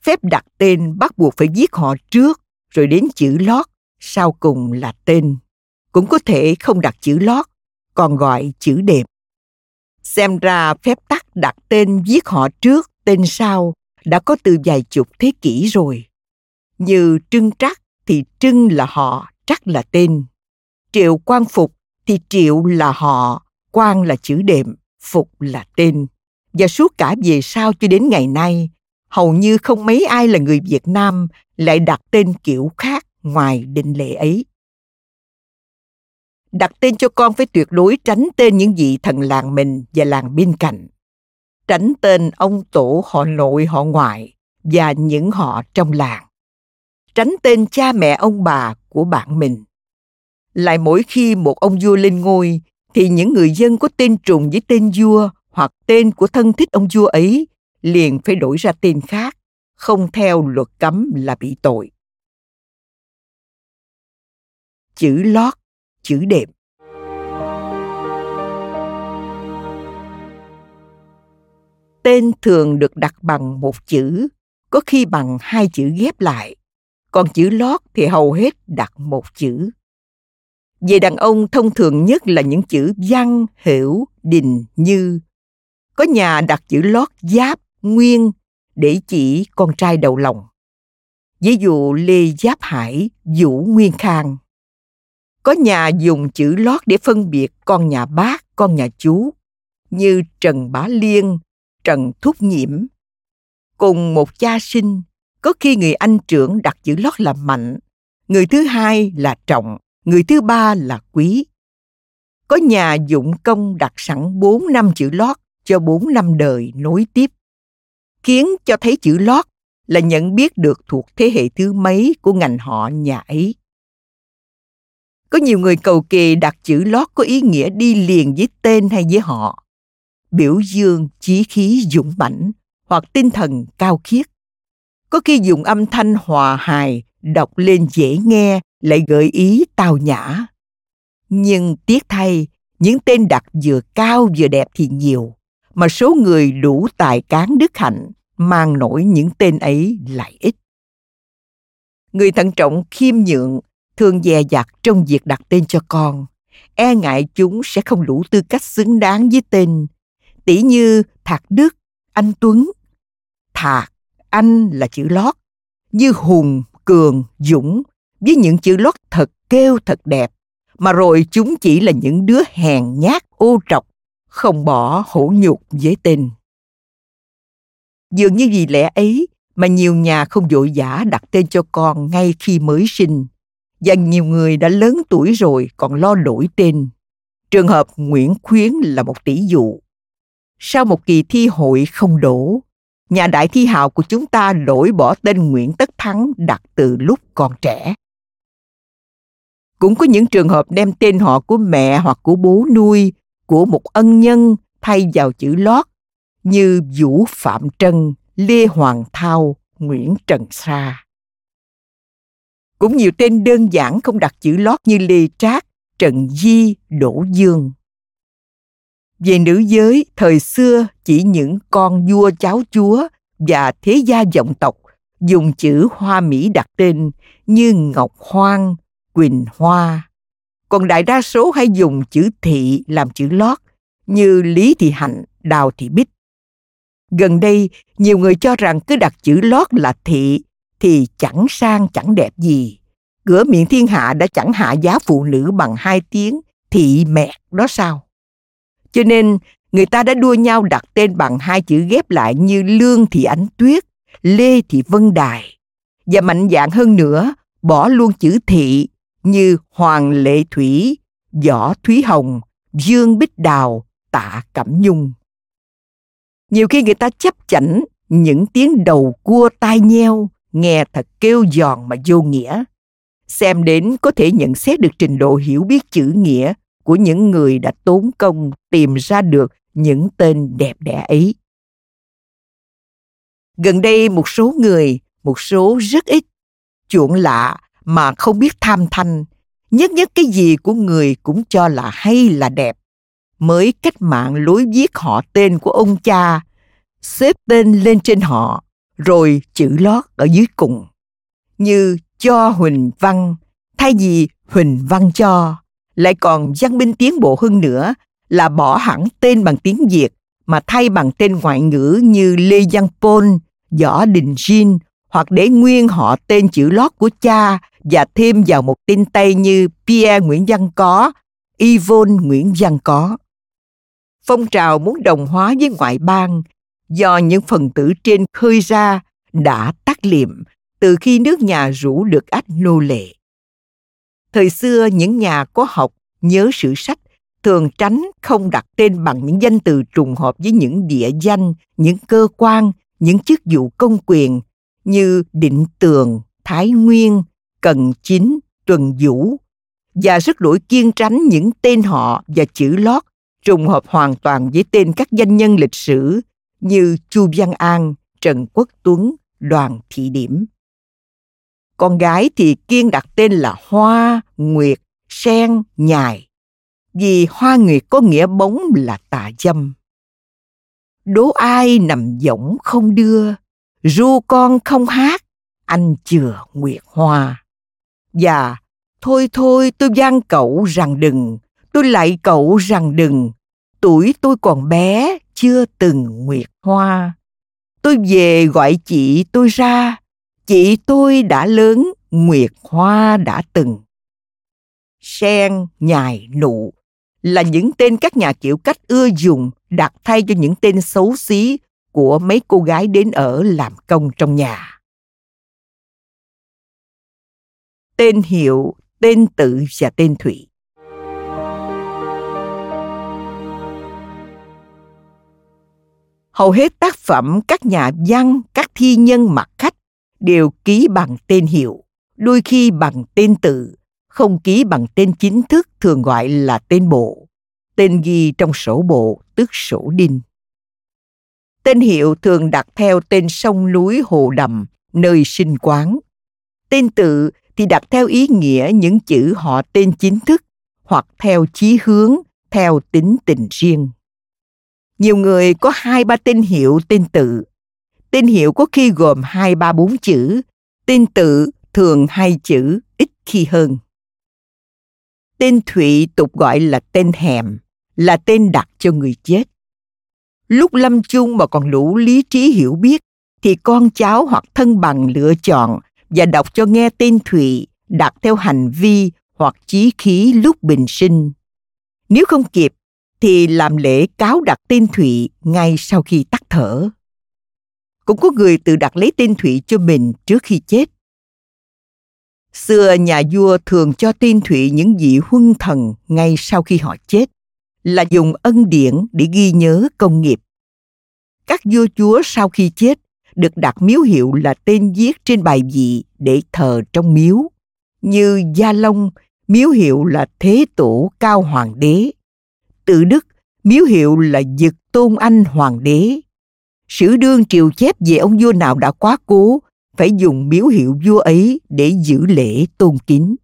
Phép đặt tên bắt buộc phải viết họ trước rồi đến chữ lót, sau cùng là tên. Cũng có thể không đặt chữ lót, còn gọi chữ đẹp Xem ra phép tắc đặt tên viết họ trước, tên sau đã có từ vài chục thế kỷ rồi. Như Trưng Trắc thì Trưng là họ, Trắc là tên. Triệu Quang Phục thì Triệu là họ, Quang là chữ đệm, Phục là tên. Và suốt cả về sau cho đến ngày nay, hầu như không mấy ai là người Việt Nam lại đặt tên kiểu khác ngoài định lệ ấy. Đặt tên cho con phải tuyệt đối tránh tên những vị thần làng mình và làng bên cạnh. Tránh tên ông tổ họ nội, họ ngoại và những họ trong làng. Tránh tên cha mẹ ông bà của bạn mình. Lại mỗi khi một ông vua lên ngôi, thì những người dân có tên trùng với tên vua hoặc tên của thân thích ông vua ấy liền phải đổi ra tên khác, không theo luật cấm là bị tội. Chữ lót, chữ đệm. Tên thường được đặt bằng một chữ, có khi bằng hai chữ ghép lại, còn chữ lót thì hầu hết đặt một chữ. Về đàn ông thông thường nhất là những chữ văn, hiểu, đình, như. Có nhà đặt chữ lót giáp, nguyên để chỉ con trai đầu lòng. Ví dụ Lê Giáp Hải, Vũ Nguyên Khang. Có nhà dùng chữ lót để phân biệt con nhà bác, con nhà chú, như Trần Bá Liên, Trần Thúc Nhiễm. Cùng một cha sinh, có khi người anh trưởng đặt chữ lót là mạnh, người thứ hai là trọng, người thứ ba là quý. Có nhà dụng công đặt sẵn bốn năm chữ lót cho bốn năm đời nối tiếp kiến cho thấy chữ lót là nhận biết được thuộc thế hệ thứ mấy của ngành họ nhà ấy. Có nhiều người cầu kỳ đặt chữ lót có ý nghĩa đi liền với tên hay với họ. Biểu dương chí khí dũng mãnh hoặc tinh thần cao khiết. Có khi dùng âm thanh hòa hài, đọc lên dễ nghe, lại gợi ý tào nhã. Nhưng tiếc thay, những tên đặt vừa cao vừa đẹp thì nhiều, mà số người đủ tài cán đức hạnh mang nổi những tên ấy lại ít. Người thận trọng khiêm nhượng thường dè dặt trong việc đặt tên cho con, e ngại chúng sẽ không đủ tư cách xứng đáng với tên, tỷ như Thạc Đức, Anh Tuấn. Thạc, Anh là chữ lót, như Hùng, Cường, Dũng, với những chữ lót thật kêu thật đẹp, mà rồi chúng chỉ là những đứa hèn nhát ô trọc, không bỏ hổ nhục với tên. Dường như vì lẽ ấy mà nhiều nhà không vội vã đặt tên cho con ngay khi mới sinh. Và nhiều người đã lớn tuổi rồi còn lo đổi tên. Trường hợp Nguyễn Khuyến là một tỷ dụ. Sau một kỳ thi hội không đổ, nhà đại thi hào của chúng ta đổi bỏ tên Nguyễn Tất Thắng đặt từ lúc còn trẻ. Cũng có những trường hợp đem tên họ của mẹ hoặc của bố nuôi, của một ân nhân thay vào chữ lót như Vũ Phạm Trân, Lê Hoàng Thao, Nguyễn Trần Sa. Cũng nhiều tên đơn giản không đặt chữ lót như Lê Trác, Trần Di, Đỗ Dương. Về nữ giới, thời xưa chỉ những con vua cháu chúa và thế gia vọng tộc dùng chữ hoa mỹ đặt tên như Ngọc Hoang, Quỳnh Hoa. Còn đại đa số hay dùng chữ thị làm chữ lót như Lý Thị Hạnh, Đào Thị Bích. Gần đây, nhiều người cho rằng cứ đặt chữ lót là thị thì chẳng sang chẳng đẹp gì. Cửa miệng thiên hạ đã chẳng hạ giá phụ nữ bằng hai tiếng thị mẹ đó sao? Cho nên, người ta đã đua nhau đặt tên bằng hai chữ ghép lại như Lương Thị Ánh Tuyết, Lê Thị Vân Đài. Và mạnh dạng hơn nữa, bỏ luôn chữ thị như Hoàng Lệ Thủy, Võ Thúy Hồng, Dương Bích Đào, Tạ Cẩm Nhung. Nhiều khi người ta chấp chảnh những tiếng đầu cua tai nheo, nghe thật kêu giòn mà vô nghĩa. Xem đến có thể nhận xét được trình độ hiểu biết chữ nghĩa của những người đã tốn công tìm ra được những tên đẹp đẽ ấy. Gần đây một số người, một số rất ít, chuộng lạ mà không biết tham thanh, nhất nhất cái gì của người cũng cho là hay là đẹp. Mới cách mạng lối viết họ tên của ông cha, xếp tên lên trên họ, rồi chữ lót ở dưới cùng. Như cho Huỳnh Văn, thay vì Huỳnh Văn cho, lại còn văn minh tiến bộ hơn nữa là bỏ hẳn tên bằng tiếng Việt mà thay bằng tên ngoại ngữ như Lê Văn Pôn, Võ Đình Jin hoặc để nguyên họ tên chữ lót của cha và thêm vào một tên Tây như Pierre Nguyễn Văn Có, Yvonne Nguyễn Văn Có. Phong trào muốn đồng hóa với ngoại bang do những phần tử trên khơi ra đã tắt liệm từ khi nước nhà rủ được ách nô lệ. Thời xưa những nhà có học nhớ sử sách thường tránh không đặt tên bằng những danh từ trùng hợp với những địa danh, những cơ quan, những chức vụ công quyền như Định Tường, Thái Nguyên, Cần Chính, Tuần Vũ và rất đổi kiên tránh những tên họ và chữ lót trùng hợp hoàn toàn với tên các danh nhân lịch sử như Chu Văn An, Trần Quốc Tuấn, Đoàn Thị Điểm. Con gái thì kiên đặt tên là Hoa, Nguyệt, Sen, Nhài vì hoa nguyệt có nghĩa bóng là tà dâm. Đố ai nằm võng không đưa, ru con không hát, anh chừa nguyệt hoa. Và thôi thôi tôi gian cậu rằng đừng, tôi lại cậu rằng đừng, tuổi tôi còn bé chưa từng nguyệt hoa. Tôi về gọi chị tôi ra, chị tôi đã lớn, nguyệt hoa đã từng. Sen, nhài, nụ là những tên các nhà kiểu cách ưa dùng đặt thay cho những tên xấu xí của mấy cô gái đến ở làm công trong nhà. Tên hiệu, tên tự và tên thủy. Hầu hết tác phẩm các nhà văn, các thi nhân mặt khách đều ký bằng tên hiệu, đôi khi bằng tên tự không ký bằng tên chính thức thường gọi là tên bộ, tên ghi trong sổ bộ tức sổ đinh. Tên hiệu thường đặt theo tên sông núi hồ đầm, nơi sinh quán. Tên tự thì đặt theo ý nghĩa những chữ họ tên chính thức hoặc theo chí hướng, theo tính tình riêng. Nhiều người có hai ba tên hiệu tên tự. Tên hiệu có khi gồm hai ba bốn chữ, tên tự thường hai chữ, ít khi hơn. Tên Thụy tục gọi là tên hèm, là tên đặt cho người chết. Lúc lâm chung mà còn đủ lý trí hiểu biết, thì con cháu hoặc thân bằng lựa chọn và đọc cho nghe tên Thụy đặt theo hành vi hoặc chí khí lúc bình sinh. Nếu không kịp, thì làm lễ cáo đặt tên Thụy ngay sau khi tắt thở. Cũng có người tự đặt lấy tên Thụy cho mình trước khi chết. Xưa nhà vua thường cho tên Thụy những vị huân thần ngay sau khi họ chết, là dùng ân điển để ghi nhớ công nghiệp. Các vua chúa sau khi chết được đặt miếu hiệu là tên viết trên bài vị để thờ trong miếu, như Gia Long, miếu hiệu là Thế Tổ Cao Hoàng đế. Tự Đức, miếu hiệu là Dực Tôn Anh Hoàng đế. Sử đương triều chép về ông vua nào đã quá cố phải dùng miếu hiệu vua ấy để giữ lễ tôn kính.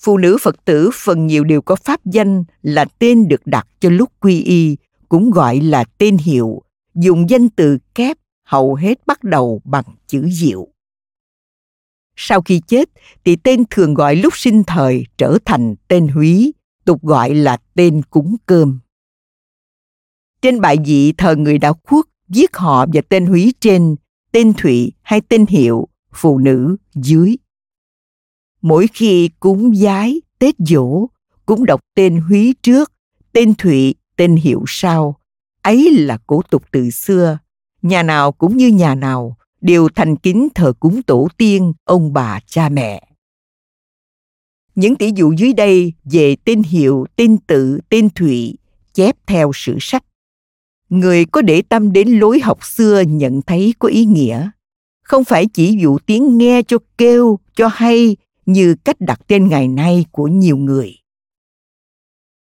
Phụ nữ Phật tử phần nhiều đều có pháp danh là tên được đặt cho lúc quy y, cũng gọi là tên hiệu, dùng danh từ kép hầu hết bắt đầu bằng chữ diệu. Sau khi chết thì tên thường gọi lúc sinh thời trở thành tên húy, tục gọi là tên cúng cơm. Trên bài vị thờ người đã khuất, viết họ và tên húy trên tên Thụy hay tên hiệu phụ nữ dưới. Mỗi khi cúng giái, Tết dỗ, cũng đọc tên Húy trước, tên Thụy, tên hiệu sau. Ấy là cổ tục từ xưa. Nhà nào cũng như nhà nào, đều thành kính thờ cúng tổ tiên, ông bà, cha mẹ. Những tỷ dụ dưới đây về tên hiệu, tên tự, tên Thụy chép theo sử sách người có để tâm đến lối học xưa nhận thấy có ý nghĩa không phải chỉ dụ tiếng nghe cho kêu cho hay như cách đặt tên ngày nay của nhiều người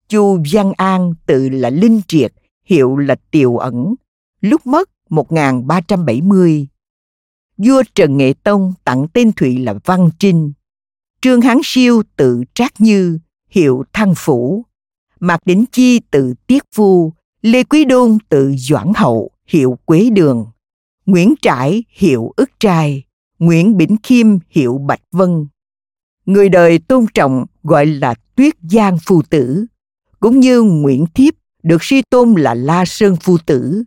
chu văn an tự là linh triệt hiệu là tiều ẩn lúc mất 1370. vua Trần Nghệ Tông tặng tên Thụy là Văn Trinh. Trương Hán Siêu tự Trác Như, hiệu Thăng Phủ. Mạc Đỉnh Chi tự Tiết Vu, Lê Quý Đôn tự Doãn Hậu, hiệu Quế Đường. Nguyễn Trãi hiệu ức trai, Nguyễn Bỉnh Khiêm hiệu Bạch Vân. Người đời tôn trọng gọi là Tuyết Giang Phu Tử, cũng như Nguyễn Thiếp được suy tôn là La Sơn Phu Tử,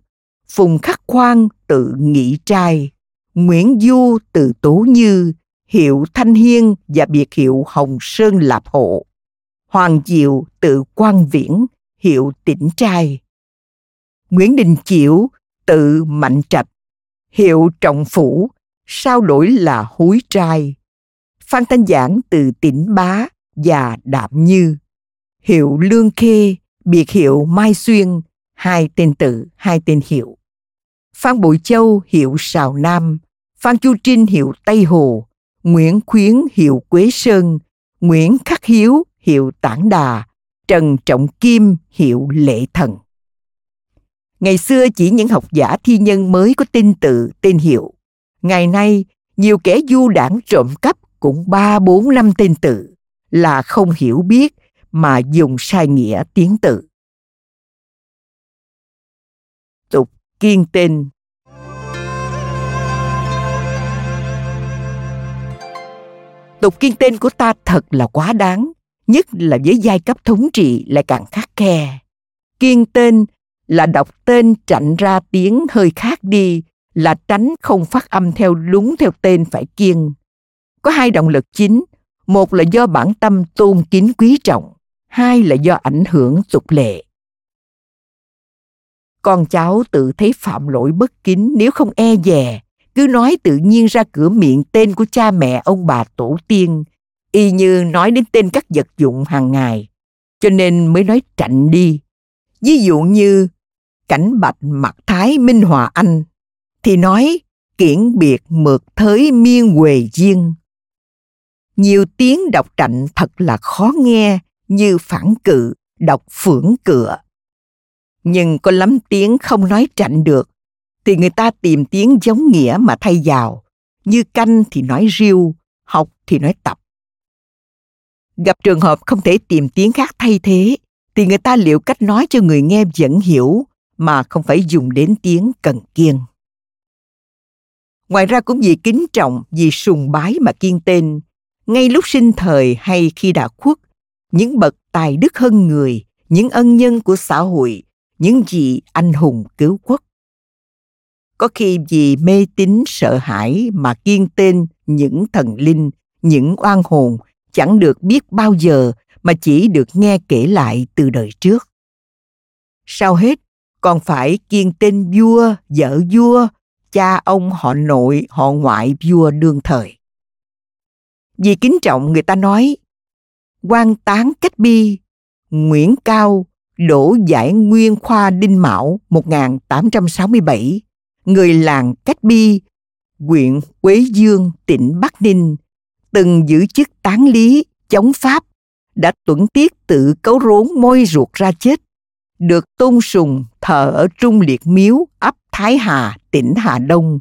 Phùng Khắc Khoan tự Nghị Trai, Nguyễn Du tự Tố Như, hiệu Thanh Hiên và biệt hiệu Hồng Sơn Lạp Hộ. Hoàng Diệu tự Quang Viễn, hiệu Tỉnh Trai. Nguyễn Đình Chiểu tự Mạnh Trạch, hiệu trọng phủ, sao đổi là húi trai. Phan Thanh Giảng từ tỉnh Bá và Đạm Như, hiệu Lương Khê, biệt hiệu Mai Xuyên, hai tên tự, hai tên hiệu. Phan Bội Châu hiệu Sào Nam, Phan Chu Trinh hiệu Tây Hồ, Nguyễn Khuyến hiệu Quế Sơn, Nguyễn Khắc Hiếu hiệu tản Đà, Trần Trọng Kim hiệu Lệ Thần. Ngày xưa chỉ những học giả thi nhân mới có tên tự, tên hiệu. Ngày nay, nhiều kẻ du đảng trộm cắp cũng ba bốn năm tên tự là không hiểu biết mà dùng sai nghĩa tiếng tự. Tục kiên tên Tục kiên tên của ta thật là quá đáng, nhất là với giai cấp thống trị lại càng khắc khe. Kiên tên là đọc tên chặn ra tiếng hơi khác đi là tránh không phát âm theo đúng theo tên phải kiên. Có hai động lực chính, một là do bản tâm tôn kính quý trọng, hai là do ảnh hưởng tục lệ. Con cháu tự thấy phạm lỗi bất kính nếu không e dè, cứ nói tự nhiên ra cửa miệng tên của cha mẹ ông bà tổ tiên, y như nói đến tên các vật dụng hàng ngày, cho nên mới nói trạnh đi. Ví dụ như cảnh bạch mặt thái minh hòa anh thì nói kiển biệt mượt thới miên huề duyên. Nhiều tiếng đọc trạnh thật là khó nghe như phản cự đọc phưởng cựa. Nhưng có lắm tiếng không nói trạnh được thì người ta tìm tiếng giống nghĩa mà thay vào như canh thì nói riêu học thì nói tập gặp trường hợp không thể tìm tiếng khác thay thế thì người ta liệu cách nói cho người nghe vẫn hiểu mà không phải dùng đến tiếng cần kiêng. Ngoài ra cũng vì kính trọng, vì sùng bái mà kiên tên, ngay lúc sinh thời hay khi đã khuất, những bậc tài đức hơn người, những ân nhân của xã hội, những vị anh hùng cứu quốc. Có khi vì mê tín sợ hãi mà kiên tên những thần linh, những oan hồn chẳng được biết bao giờ mà chỉ được nghe kể lại từ đời trước. Sau hết, còn phải kiên tên vua, vợ vua, cha ông họ nội, họ ngoại vua đương thời. Vì kính trọng người ta nói, quan tán cách bi, Nguyễn Cao, đổ giải nguyên khoa Đinh Mão 1867, người làng Cách Bi, huyện Quế Dương, tỉnh Bắc Ninh, từng giữ chức tán lý, chống Pháp, đã tuẫn tiết tự cấu rốn môi ruột ra chết được tôn sùng thờ ở Trung Liệt Miếu, ấp Thái Hà, tỉnh Hà Đông.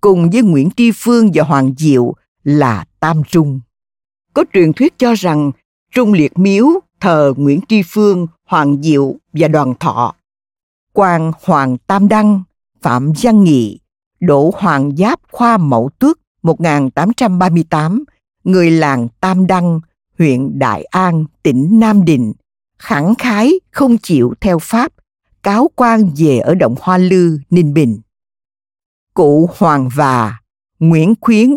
Cùng với Nguyễn Tri Phương và Hoàng Diệu là Tam Trung. Có truyền thuyết cho rằng Trung Liệt Miếu thờ Nguyễn Tri Phương, Hoàng Diệu và Đoàn Thọ. quan Hoàng Tam Đăng, Phạm Văn Nghị, Đỗ Hoàng Giáp khoa Mậu Tước 1838, người làng Tam Đăng, huyện Đại An, tỉnh Nam Định, khẳng khái không chịu theo pháp cáo quan về ở động Hoa Lư, Ninh Bình. Cụ Hoàng Và, Nguyễn Khuyến,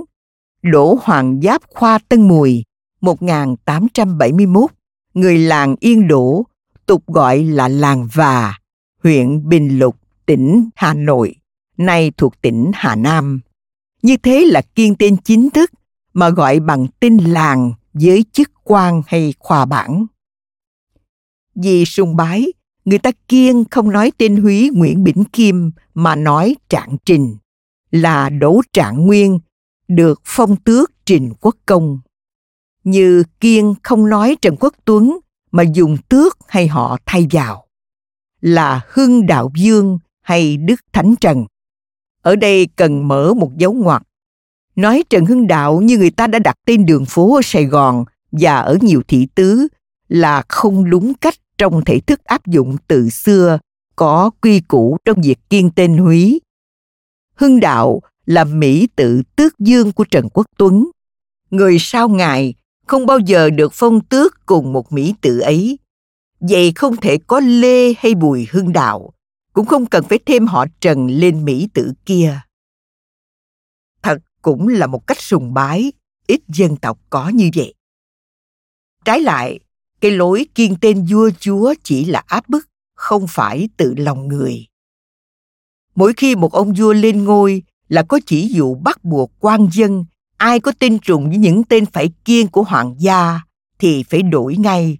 Đỗ Hoàng Giáp Khoa Tân Mùi, 1871, người làng Yên Đỗ, tục gọi là làng Và, huyện Bình Lục, tỉnh Hà Nội, nay thuộc tỉnh Hà Nam. Như thế là kiên tên chính thức mà gọi bằng tên làng với chức quan hay khoa bản. Vì sùng bái, người ta kiêng không nói tên húy Nguyễn Bỉnh Kim mà nói Trạng Trình, là Đỗ Trạng Nguyên, được phong tước Trình Quốc Công. Như kiêng không nói Trần Quốc Tuấn mà dùng tước hay họ thay vào, là Hưng Đạo Dương hay Đức Thánh Trần. Ở đây cần mở một dấu ngoặc. Nói Trần Hưng Đạo như người ta đã đặt tên đường phố ở Sài Gòn và ở nhiều thị tứ là không đúng cách trong thể thức áp dụng từ xưa có quy củ trong việc kiên tên húy. Hưng Đạo là Mỹ tự tước dương của Trần Quốc Tuấn. Người sau ngài không bao giờ được phong tước cùng một Mỹ tự ấy. Vậy không thể có Lê hay Bùi Hưng Đạo, cũng không cần phải thêm họ Trần lên Mỹ tử kia. Thật cũng là một cách sùng bái, ít dân tộc có như vậy. Trái lại, cái lối kiên tên vua chúa chỉ là áp bức, không phải tự lòng người. Mỗi khi một ông vua lên ngôi là có chỉ dụ bắt buộc quan dân ai có tin trùng với những tên phải kiên của hoàng gia thì phải đổi ngay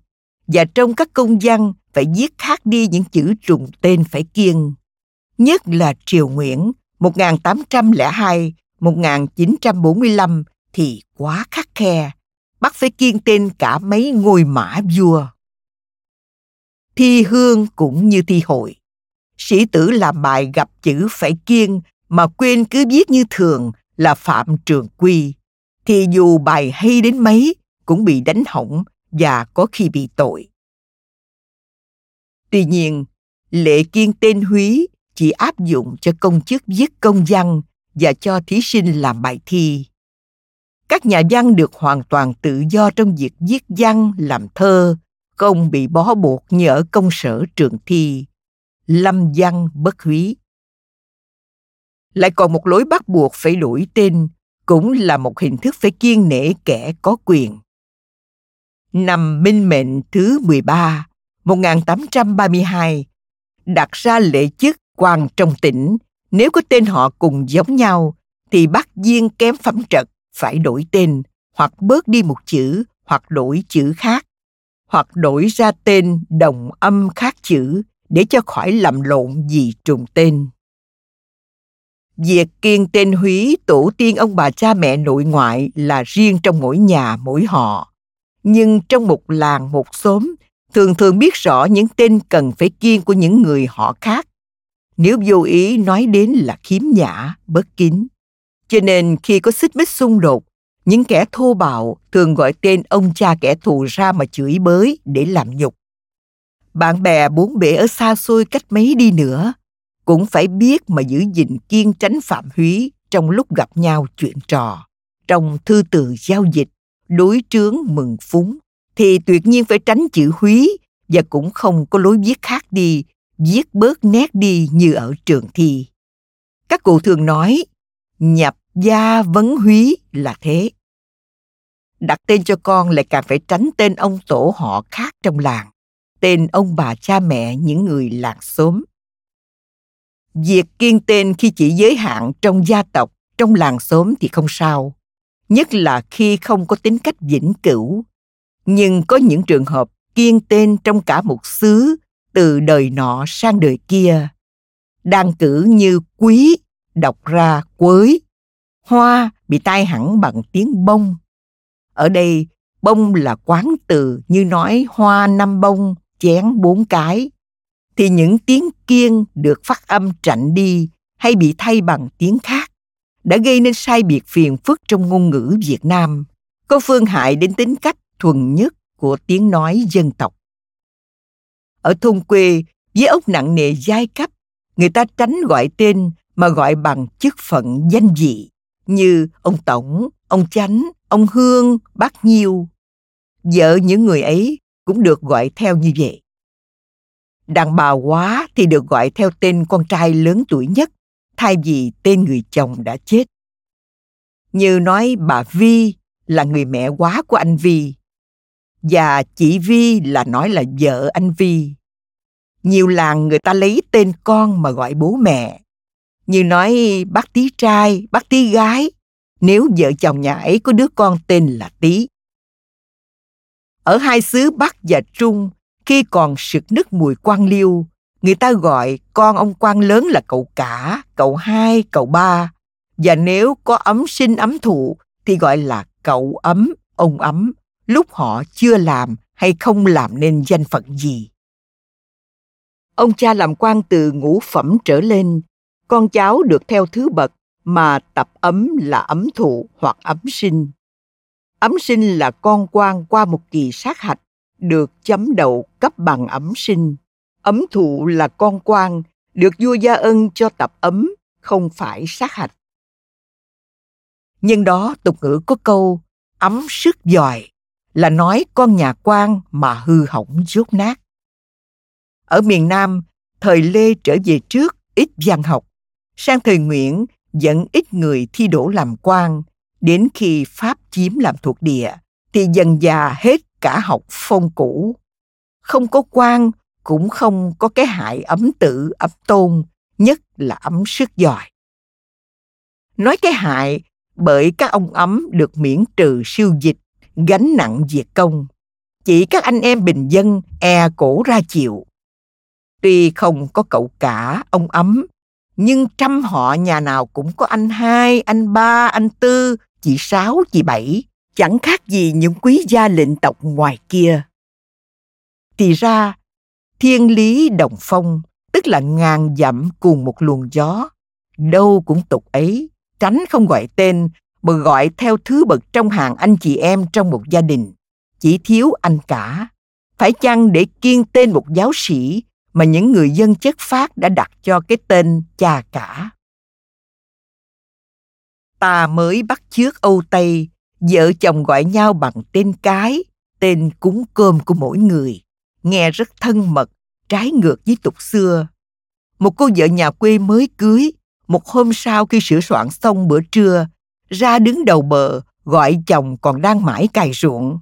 và trong các công văn phải viết khác đi những chữ trùng tên phải kiên. Nhất là Triều Nguyễn 1802 1945 thì quá khắc khe, bắt phải kiên tên cả mấy ngôi mã vua. Thi hương cũng như thi hội. Sĩ tử làm bài gặp chữ phải kiên mà quên cứ viết như thường là phạm trường quy, thì dù bài hay đến mấy cũng bị đánh hỏng và có khi bị tội. Tuy nhiên, lệ kiên tên húy chỉ áp dụng cho công chức viết công văn và cho thí sinh làm bài thi. Các nhà văn được hoàn toàn tự do trong việc viết văn, làm thơ, không bị bó buộc như ở công sở trường thi. Lâm văn bất húy. Lại còn một lối bắt buộc phải đổi tên, cũng là một hình thức phải kiên nể kẻ có quyền. Năm Minh Mệnh thứ 13, 1832, đặt ra lệ chức quan trong tỉnh nếu có tên họ cùng giống nhau thì bắt viên kém phẩm trật phải đổi tên hoặc bớt đi một chữ hoặc đổi chữ khác hoặc đổi ra tên đồng âm khác chữ để cho khỏi lầm lộn gì trùng tên. Việc kiên tên húy tổ tiên ông bà cha mẹ nội ngoại là riêng trong mỗi nhà mỗi họ. Nhưng trong một làng một xóm, thường thường biết rõ những tên cần phải kiên của những người họ khác nếu vô ý nói đến là khiếm nhã, bất kính. Cho nên khi có xích mích xung đột, những kẻ thô bạo thường gọi tên ông cha kẻ thù ra mà chửi bới để làm nhục. Bạn bè bốn bể ở xa xôi cách mấy đi nữa, cũng phải biết mà giữ gìn kiên tránh phạm húy trong lúc gặp nhau chuyện trò. Trong thư từ giao dịch, đối trướng mừng phúng, thì tuyệt nhiên phải tránh chữ húy và cũng không có lối viết khác đi viết bớt nét đi như ở trường thi. Các cụ thường nói, nhập gia vấn húy là thế. Đặt tên cho con lại càng phải tránh tên ông tổ họ khác trong làng, tên ông bà cha mẹ những người làng xóm. Việc kiên tên khi chỉ giới hạn trong gia tộc, trong làng xóm thì không sao, nhất là khi không có tính cách vĩnh cửu. Nhưng có những trường hợp kiên tên trong cả một xứ từ đời nọ sang đời kia. Đang cử như quý đọc ra quới. Hoa bị tai hẳn bằng tiếng bông. Ở đây bông là quán từ như nói hoa năm bông chén bốn cái. Thì những tiếng kiên được phát âm trạnh đi hay bị thay bằng tiếng khác đã gây nên sai biệt phiền phức trong ngôn ngữ Việt Nam, có phương hại đến tính cách thuần nhất của tiếng nói dân tộc. Ở thôn quê, với ốc nặng nề giai cấp, người ta tránh gọi tên mà gọi bằng chức phận danh vị như ông Tổng, ông Chánh, ông Hương, bác Nhiêu. Vợ những người ấy cũng được gọi theo như vậy. Đàn bà quá thì được gọi theo tên con trai lớn tuổi nhất thay vì tên người chồng đã chết. Như nói bà Vi là người mẹ quá của anh Vi và chị Vi là nói là vợ anh Vi. Nhiều làng người ta lấy tên con mà gọi bố mẹ. Như nói bác tí trai, bác tí gái, nếu vợ chồng nhà ấy có đứa con tên là tí. Ở hai xứ Bắc và Trung, khi còn sực nức mùi quan liêu, người ta gọi con ông quan lớn là cậu cả, cậu hai, cậu ba. Và nếu có ấm sinh ấm thụ thì gọi là cậu ấm, ông ấm, lúc họ chưa làm hay không làm nên danh phận gì. Ông cha làm quan từ ngũ phẩm trở lên, con cháu được theo thứ bậc mà tập ấm là ấm thụ hoặc ấm sinh. Ấm sinh là con quan qua một kỳ sát hạch, được chấm đầu cấp bằng ấm sinh. Ấm thụ là con quan, được vua gia ân cho tập ấm, không phải sát hạch. Nhân đó tục ngữ có câu ấm sức giỏi là nói con nhà quan mà hư hỏng rốt nát. Ở miền Nam, thời Lê trở về trước ít văn học, sang thời Nguyễn dẫn ít người thi đỗ làm quan, đến khi Pháp chiếm làm thuộc địa thì dần già hết cả học phong cũ. Không có quan cũng không có cái hại ấm tự ấm tôn, nhất là ấm sức giỏi. Nói cái hại bởi các ông ấm được miễn trừ siêu dịch, gánh nặng việc công. Chỉ các anh em bình dân e cổ ra chịu. Tuy không có cậu cả, ông ấm, nhưng trăm họ nhà nào cũng có anh hai, anh ba, anh tư, chị sáu, chị bảy, chẳng khác gì những quý gia lệnh tộc ngoài kia. Thì ra, thiên lý đồng phong, tức là ngàn dặm cùng một luồng gió, đâu cũng tục ấy, tránh không gọi tên mà gọi theo thứ bậc trong hàng anh chị em trong một gia đình. Chỉ thiếu anh cả. Phải chăng để kiên tên một giáo sĩ mà những người dân chất phát đã đặt cho cái tên cha cả? Ta mới bắt chước âu tây, vợ chồng gọi nhau bằng tên cái, tên cúng cơm của mỗi người. Nghe rất thân mật, trái ngược với tục xưa. Một cô vợ nhà quê mới cưới, một hôm sau khi sửa soạn xong bữa trưa ra đứng đầu bờ, gọi chồng còn đang mãi cày ruộng.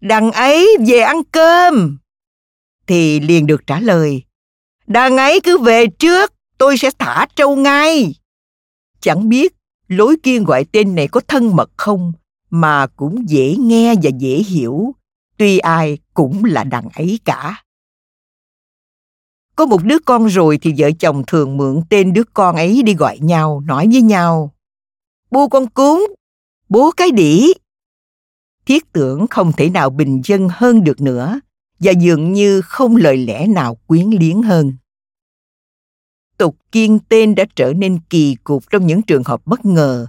Đằng ấy về ăn cơm. Thì liền được trả lời, đằng ấy cứ về trước, tôi sẽ thả trâu ngay. Chẳng biết lối kia gọi tên này có thân mật không, mà cũng dễ nghe và dễ hiểu, tuy ai cũng là đằng ấy cả. Có một đứa con rồi thì vợ chồng thường mượn tên đứa con ấy đi gọi nhau, nói với nhau bu con cún bố cái đĩ. Thiết tưởng không thể nào bình dân hơn được nữa và dường như không lời lẽ nào quyến liếng hơn. Tục kiên tên đã trở nên kỳ cục trong những trường hợp bất ngờ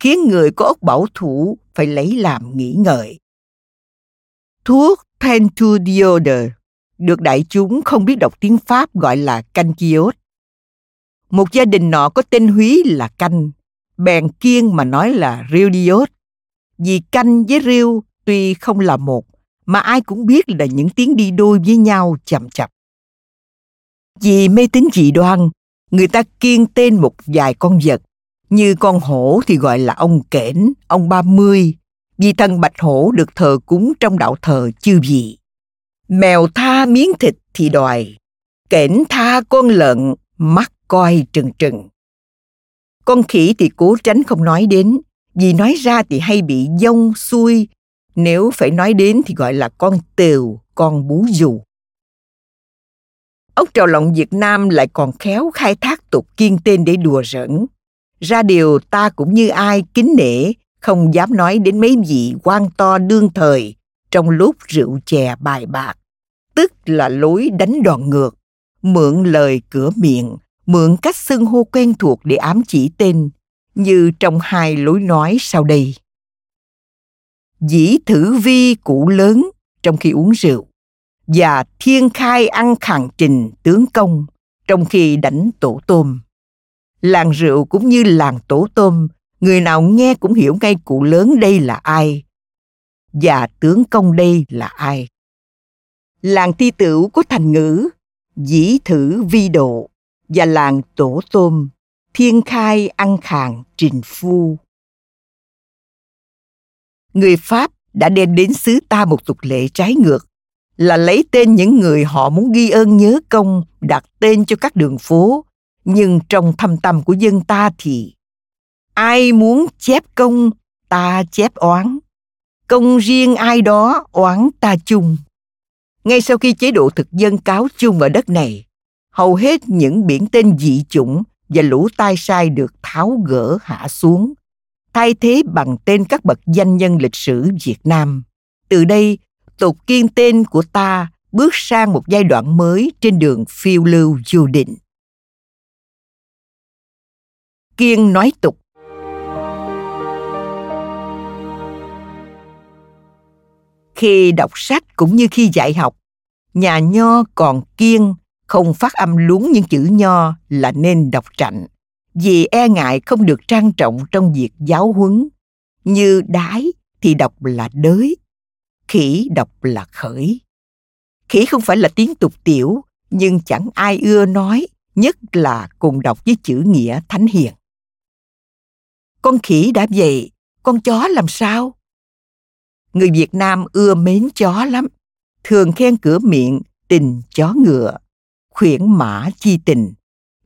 khiến người có ốc bảo thủ phải lấy làm nghĩ ngợi. Thuốc pentudioder được đại chúng không biết đọc tiếng Pháp gọi là canh chiốt. Một gia đình nọ có tên Húy là canh, bèn kiên mà nói là riêu diốt. Vì canh với riêu tuy không là một, mà ai cũng biết là những tiếng đi đôi với nhau chậm chậm. Vì mê tín dị đoan, người ta kiên tên một vài con vật, như con hổ thì gọi là ông kển, ông ba mươi, vì thần bạch hổ được thờ cúng trong đạo thờ chư vị. Mèo tha miếng thịt thì đòi, kẽn tha con lợn, mắt coi trừng trừng. Con khỉ thì cố tránh không nói đến, vì nói ra thì hay bị dông xuôi, nếu phải nói đến thì gọi là con tều, con bú dù. Ốc trào lọng Việt Nam lại còn khéo khai thác tục kiên tên để đùa giỡn. Ra điều ta cũng như ai kính nể, không dám nói đến mấy vị quan to đương thời trong lúc rượu chè bài bạc, tức là lối đánh đòn ngược, mượn lời cửa miệng, mượn cách xưng hô quen thuộc để ám chỉ tên, như trong hai lối nói sau đây. Dĩ thử vi cụ lớn trong khi uống rượu, và thiên khai ăn khẳng trình tướng công trong khi đánh tổ tôm. Làng rượu cũng như làng tổ tôm, người nào nghe cũng hiểu ngay cụ lớn đây là ai, và tướng công đây là ai. Làng thi tửu có thành ngữ dĩ thử vi độ và làng tổ tôm thiên khai ăn khàng trình phu. Người Pháp đã đem đến xứ ta một tục lệ trái ngược là lấy tên những người họ muốn ghi ơn nhớ công đặt tên cho các đường phố nhưng trong thâm tâm của dân ta thì ai muốn chép công ta chép oán công riêng ai đó oán ta chung. Ngay sau khi chế độ thực dân cáo chung ở đất này, hầu hết những biển tên dị chủng và lũ tai sai được tháo gỡ hạ xuống, thay thế bằng tên các bậc danh nhân lịch sử Việt Nam. Từ đây, tục kiên tên của ta bước sang một giai đoạn mới trên đường phiêu lưu du định. kiên nói tục khi đọc sách cũng như khi dạy học nhà nho còn kiên không phát âm lún những chữ nho là nên đọc trạnh, vì e ngại không được trang trọng trong việc giáo huấn. Như đái thì đọc là đới, khỉ đọc là khởi. Khỉ không phải là tiếng tục tiểu, nhưng chẳng ai ưa nói, nhất là cùng đọc với chữ nghĩa thánh hiền. Con khỉ đã vậy con chó làm sao? Người việt nam ưa mến chó lắm, thường khen cửa miệng, tình chó ngựa khuyển mã chi tình.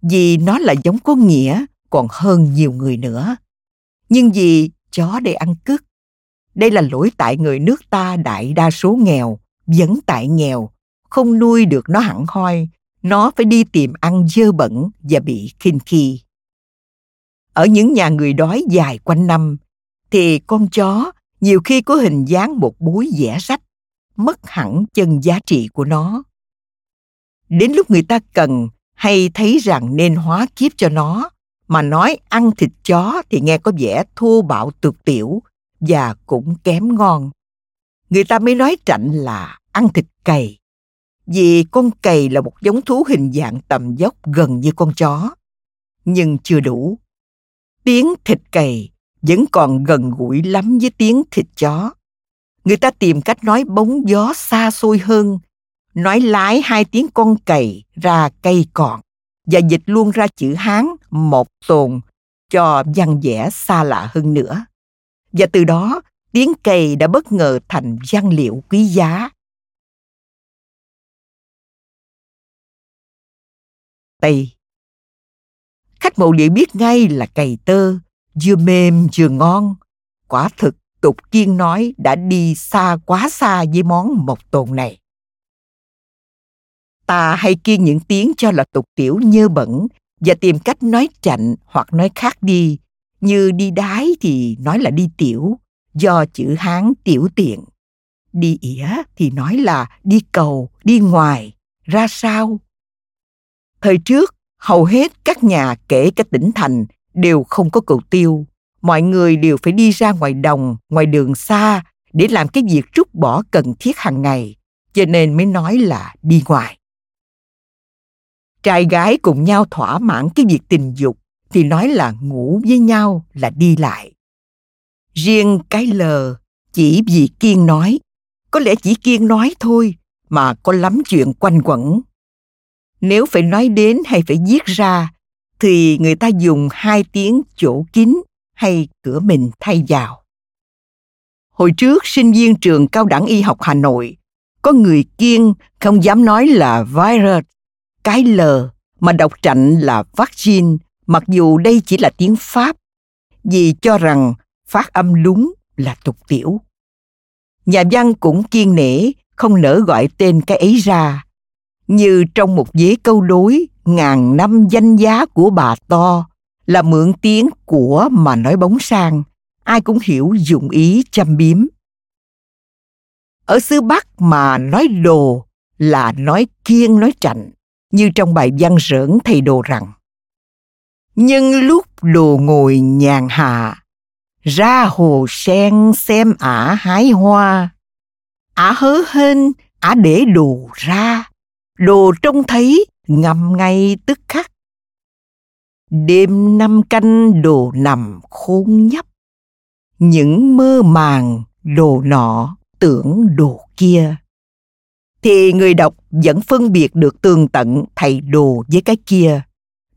Vì nó là giống có nghĩa, còn hơn nhiều người nữa. Nhưng vì chó để ăn cứt đây là lỗi tại người nước ta đại đa số nghèo, vẫn tại nghèo. Không nuôi được nó hẳn hoi, nó phải đi tìm ăn dơ bẩn và bị khinh khi. Ở những nhà người đói dài quanh năm, thì con chó nhiều khi có hình dáng một búi vẽ rách, mất hẳn chân giá trị của nó đến lúc người ta cần hay thấy rằng nên hóa kiếp cho nó, mà nói ăn thịt chó thì nghe có vẻ thô bạo tục tiểu và cũng kém ngon. Người ta mới nói trạnh là ăn thịt cầy vì con cầy là một giống thú hình dạng tầm dốc gần như con chó, nhưng chưa đủ. Tiếng thịt cầy vẫn còn gần gũi lắm với tiếng thịt chó. Người ta tìm cách nói bóng gió xa xôi hơn nói lái hai tiếng con cày ra cây còn, và dịch luôn ra chữ hán một tồn, cho văn vẻ xa lạ hơn nữa. Và từ đó, tiếng cày đã bất ngờ thành văn liệu quý giá. Tây. Khách mộ địa biết ngay là cầy tơ, vừa mềm vừa ngon. Quả thực, tục kiên nói đã đi xa quá xa với món mộc tồn này ta hay kiên những tiếng cho là tục tiểu nhơ bẩn và tìm cách nói chạnh hoặc nói khác đi. Như đi đái thì nói là đi tiểu, do chữ hán tiểu tiện. Đi ỉa thì nói là đi cầu, đi ngoài, ra sao? Thời trước, hầu hết các nhà kể cả tỉnh thành đều không có cầu tiêu. Mọi người đều phải đi ra ngoài đồng, ngoài đường xa để làm cái việc rút bỏ cần thiết hàng ngày, cho nên mới nói là đi ngoài trai gái cùng nhau thỏa mãn cái việc tình dục, thì nói là ngủ với nhau là đi lại. Riêng cái lờ chỉ vì kiên nói. Có lẽ chỉ kiên nói thôi mà có lắm chuyện quanh quẩn. Nếu phải nói đến hay phải viết ra, thì người ta dùng hai tiếng chỗ kín hay cửa mình thay vào. Hồi trước sinh viên trường cao đẳng y học hà nội, có người kiên không dám nói là virus cái L mà đọc trạnh là vaccine, mặc dù đây chỉ là tiếng Pháp, vì cho rằng phát âm đúng là tục tiểu. Nhà văn cũng kiên nể, không nỡ gọi tên cái ấy ra. Như trong một vế câu đối ngàn năm danh giá của bà To là mượn tiếng của mà nói bóng sang, ai cũng hiểu dụng ý châm biếm. Ở xứ Bắc mà nói đồ là nói kiên nói trạnh như trong bài văn rỡn thầy đồ rằng nhưng lúc đồ ngồi nhàn hạ, ra hồ sen xem ả hái hoa. Ả hớ hên, ả để đồ ra. Đồ trông thấy ngầm ngay tức khắc. Đêm năm canh đồ nằm khôn nhấp. Những mơ màng đồ nọ tưởng đồ kia thì người đọc vẫn phân biệt được tường tận thầy đồ với cái kia.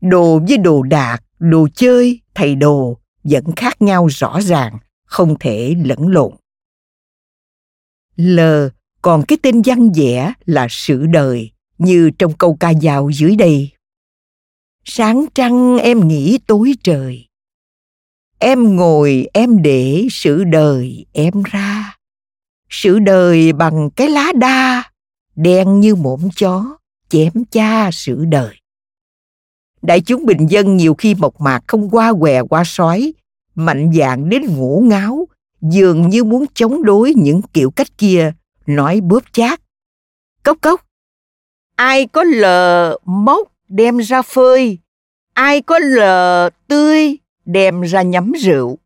Đồ với đồ đạc, đồ chơi, thầy đồ vẫn khác nhau rõ ràng, không thể lẫn lộn. L còn cái tên văn vẽ là sự đời như trong câu ca dao dưới đây. Sáng trăng em nghĩ tối trời. Em ngồi em để sự đời em ra. Sự đời bằng cái lá đa đen như mõm chó, chém cha sự đời. Đại chúng bình dân nhiều khi mộc mạc không qua què qua sói, mạnh dạn đến ngủ ngáo, dường như muốn chống đối những kiểu cách kia, nói bóp chát. Cốc cốc, ai có lờ mốc đem ra phơi, ai có lờ tươi đem ra nhắm rượu.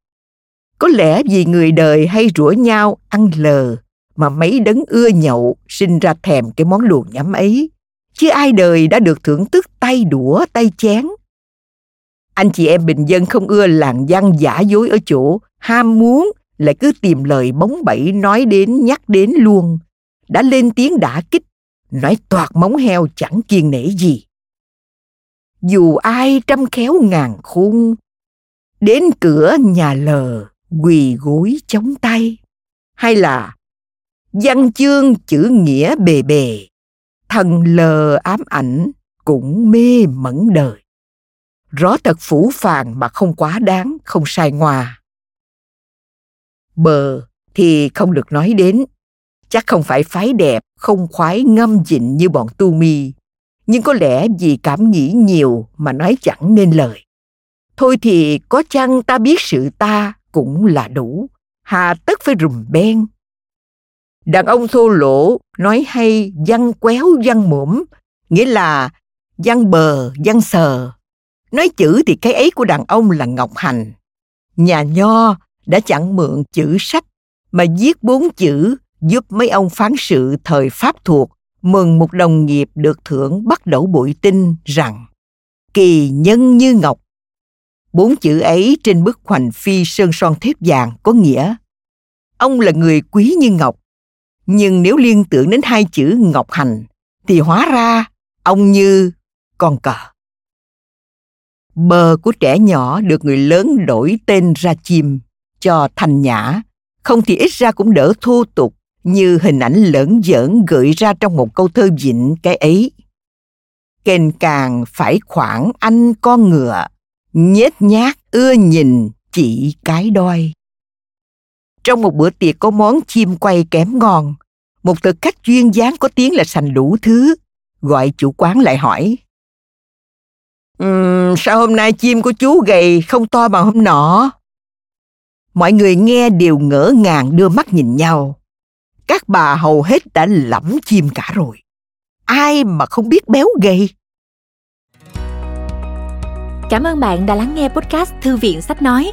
Có lẽ vì người đời hay rủa nhau ăn lờ mà mấy đấng ưa nhậu sinh ra thèm cái món luồng nhắm ấy. Chứ ai đời đã được thưởng thức tay đũa tay chén. Anh chị em bình dân không ưa làng văn giả dối ở chỗ ham muốn lại cứ tìm lời bóng bẩy nói đến nhắc đến luôn. Đã lên tiếng đã kích, nói toạc móng heo chẳng kiên nể gì. Dù ai trăm khéo ngàn khôn, đến cửa nhà lờ quỳ gối chống tay, hay là văn chương chữ nghĩa bề bề, thần lờ ám ảnh cũng mê mẩn đời. Rõ thật phủ phàng mà không quá đáng, không sai ngoa. Bờ thì không được nói đến, chắc không phải phái đẹp, không khoái ngâm dịnh như bọn tu mi, nhưng có lẽ vì cảm nghĩ nhiều mà nói chẳng nên lời. Thôi thì có chăng ta biết sự ta cũng là đủ, hà tất phải rùm ben. Đàn ông thô lỗ nói hay văn quéo văn mũm, nghĩa là văn bờ văn sờ. Nói chữ thì cái ấy của đàn ông là ngọc hành. Nhà nho đã chẳng mượn chữ sách mà viết bốn chữ giúp mấy ông phán sự thời Pháp thuộc mừng một đồng nghiệp được thưởng bắt đầu bụi tinh rằng kỳ nhân như ngọc. Bốn chữ ấy trên bức hoành phi sơn son thép vàng có nghĩa ông là người quý như ngọc. Nhưng nếu liên tưởng đến hai chữ ngọc hành thì hóa ra ông như con cờ. Bờ của trẻ nhỏ được người lớn đổi tên ra chim cho thành nhã, không thì ít ra cũng đỡ thô tục như hình ảnh lỡn giỡn gợi ra trong một câu thơ vịnh cái ấy. Kênh càng phải khoảng anh con ngựa, nhét nhát ưa nhìn chỉ cái đôi. Trong một bữa tiệc có món chim quay kém ngon, một thực khách duyên dáng có tiếng là sành đủ thứ, gọi chủ quán lại hỏi. Um, sao hôm nay chim của chú gầy không to bằng hôm nọ? Mọi người nghe đều ngỡ ngàng đưa mắt nhìn nhau các bà hầu hết đã lẫm chim cả rồi. Ai mà không biết béo gầy. Cảm ơn bạn đã lắng nghe podcast Thư viện Sách Nói.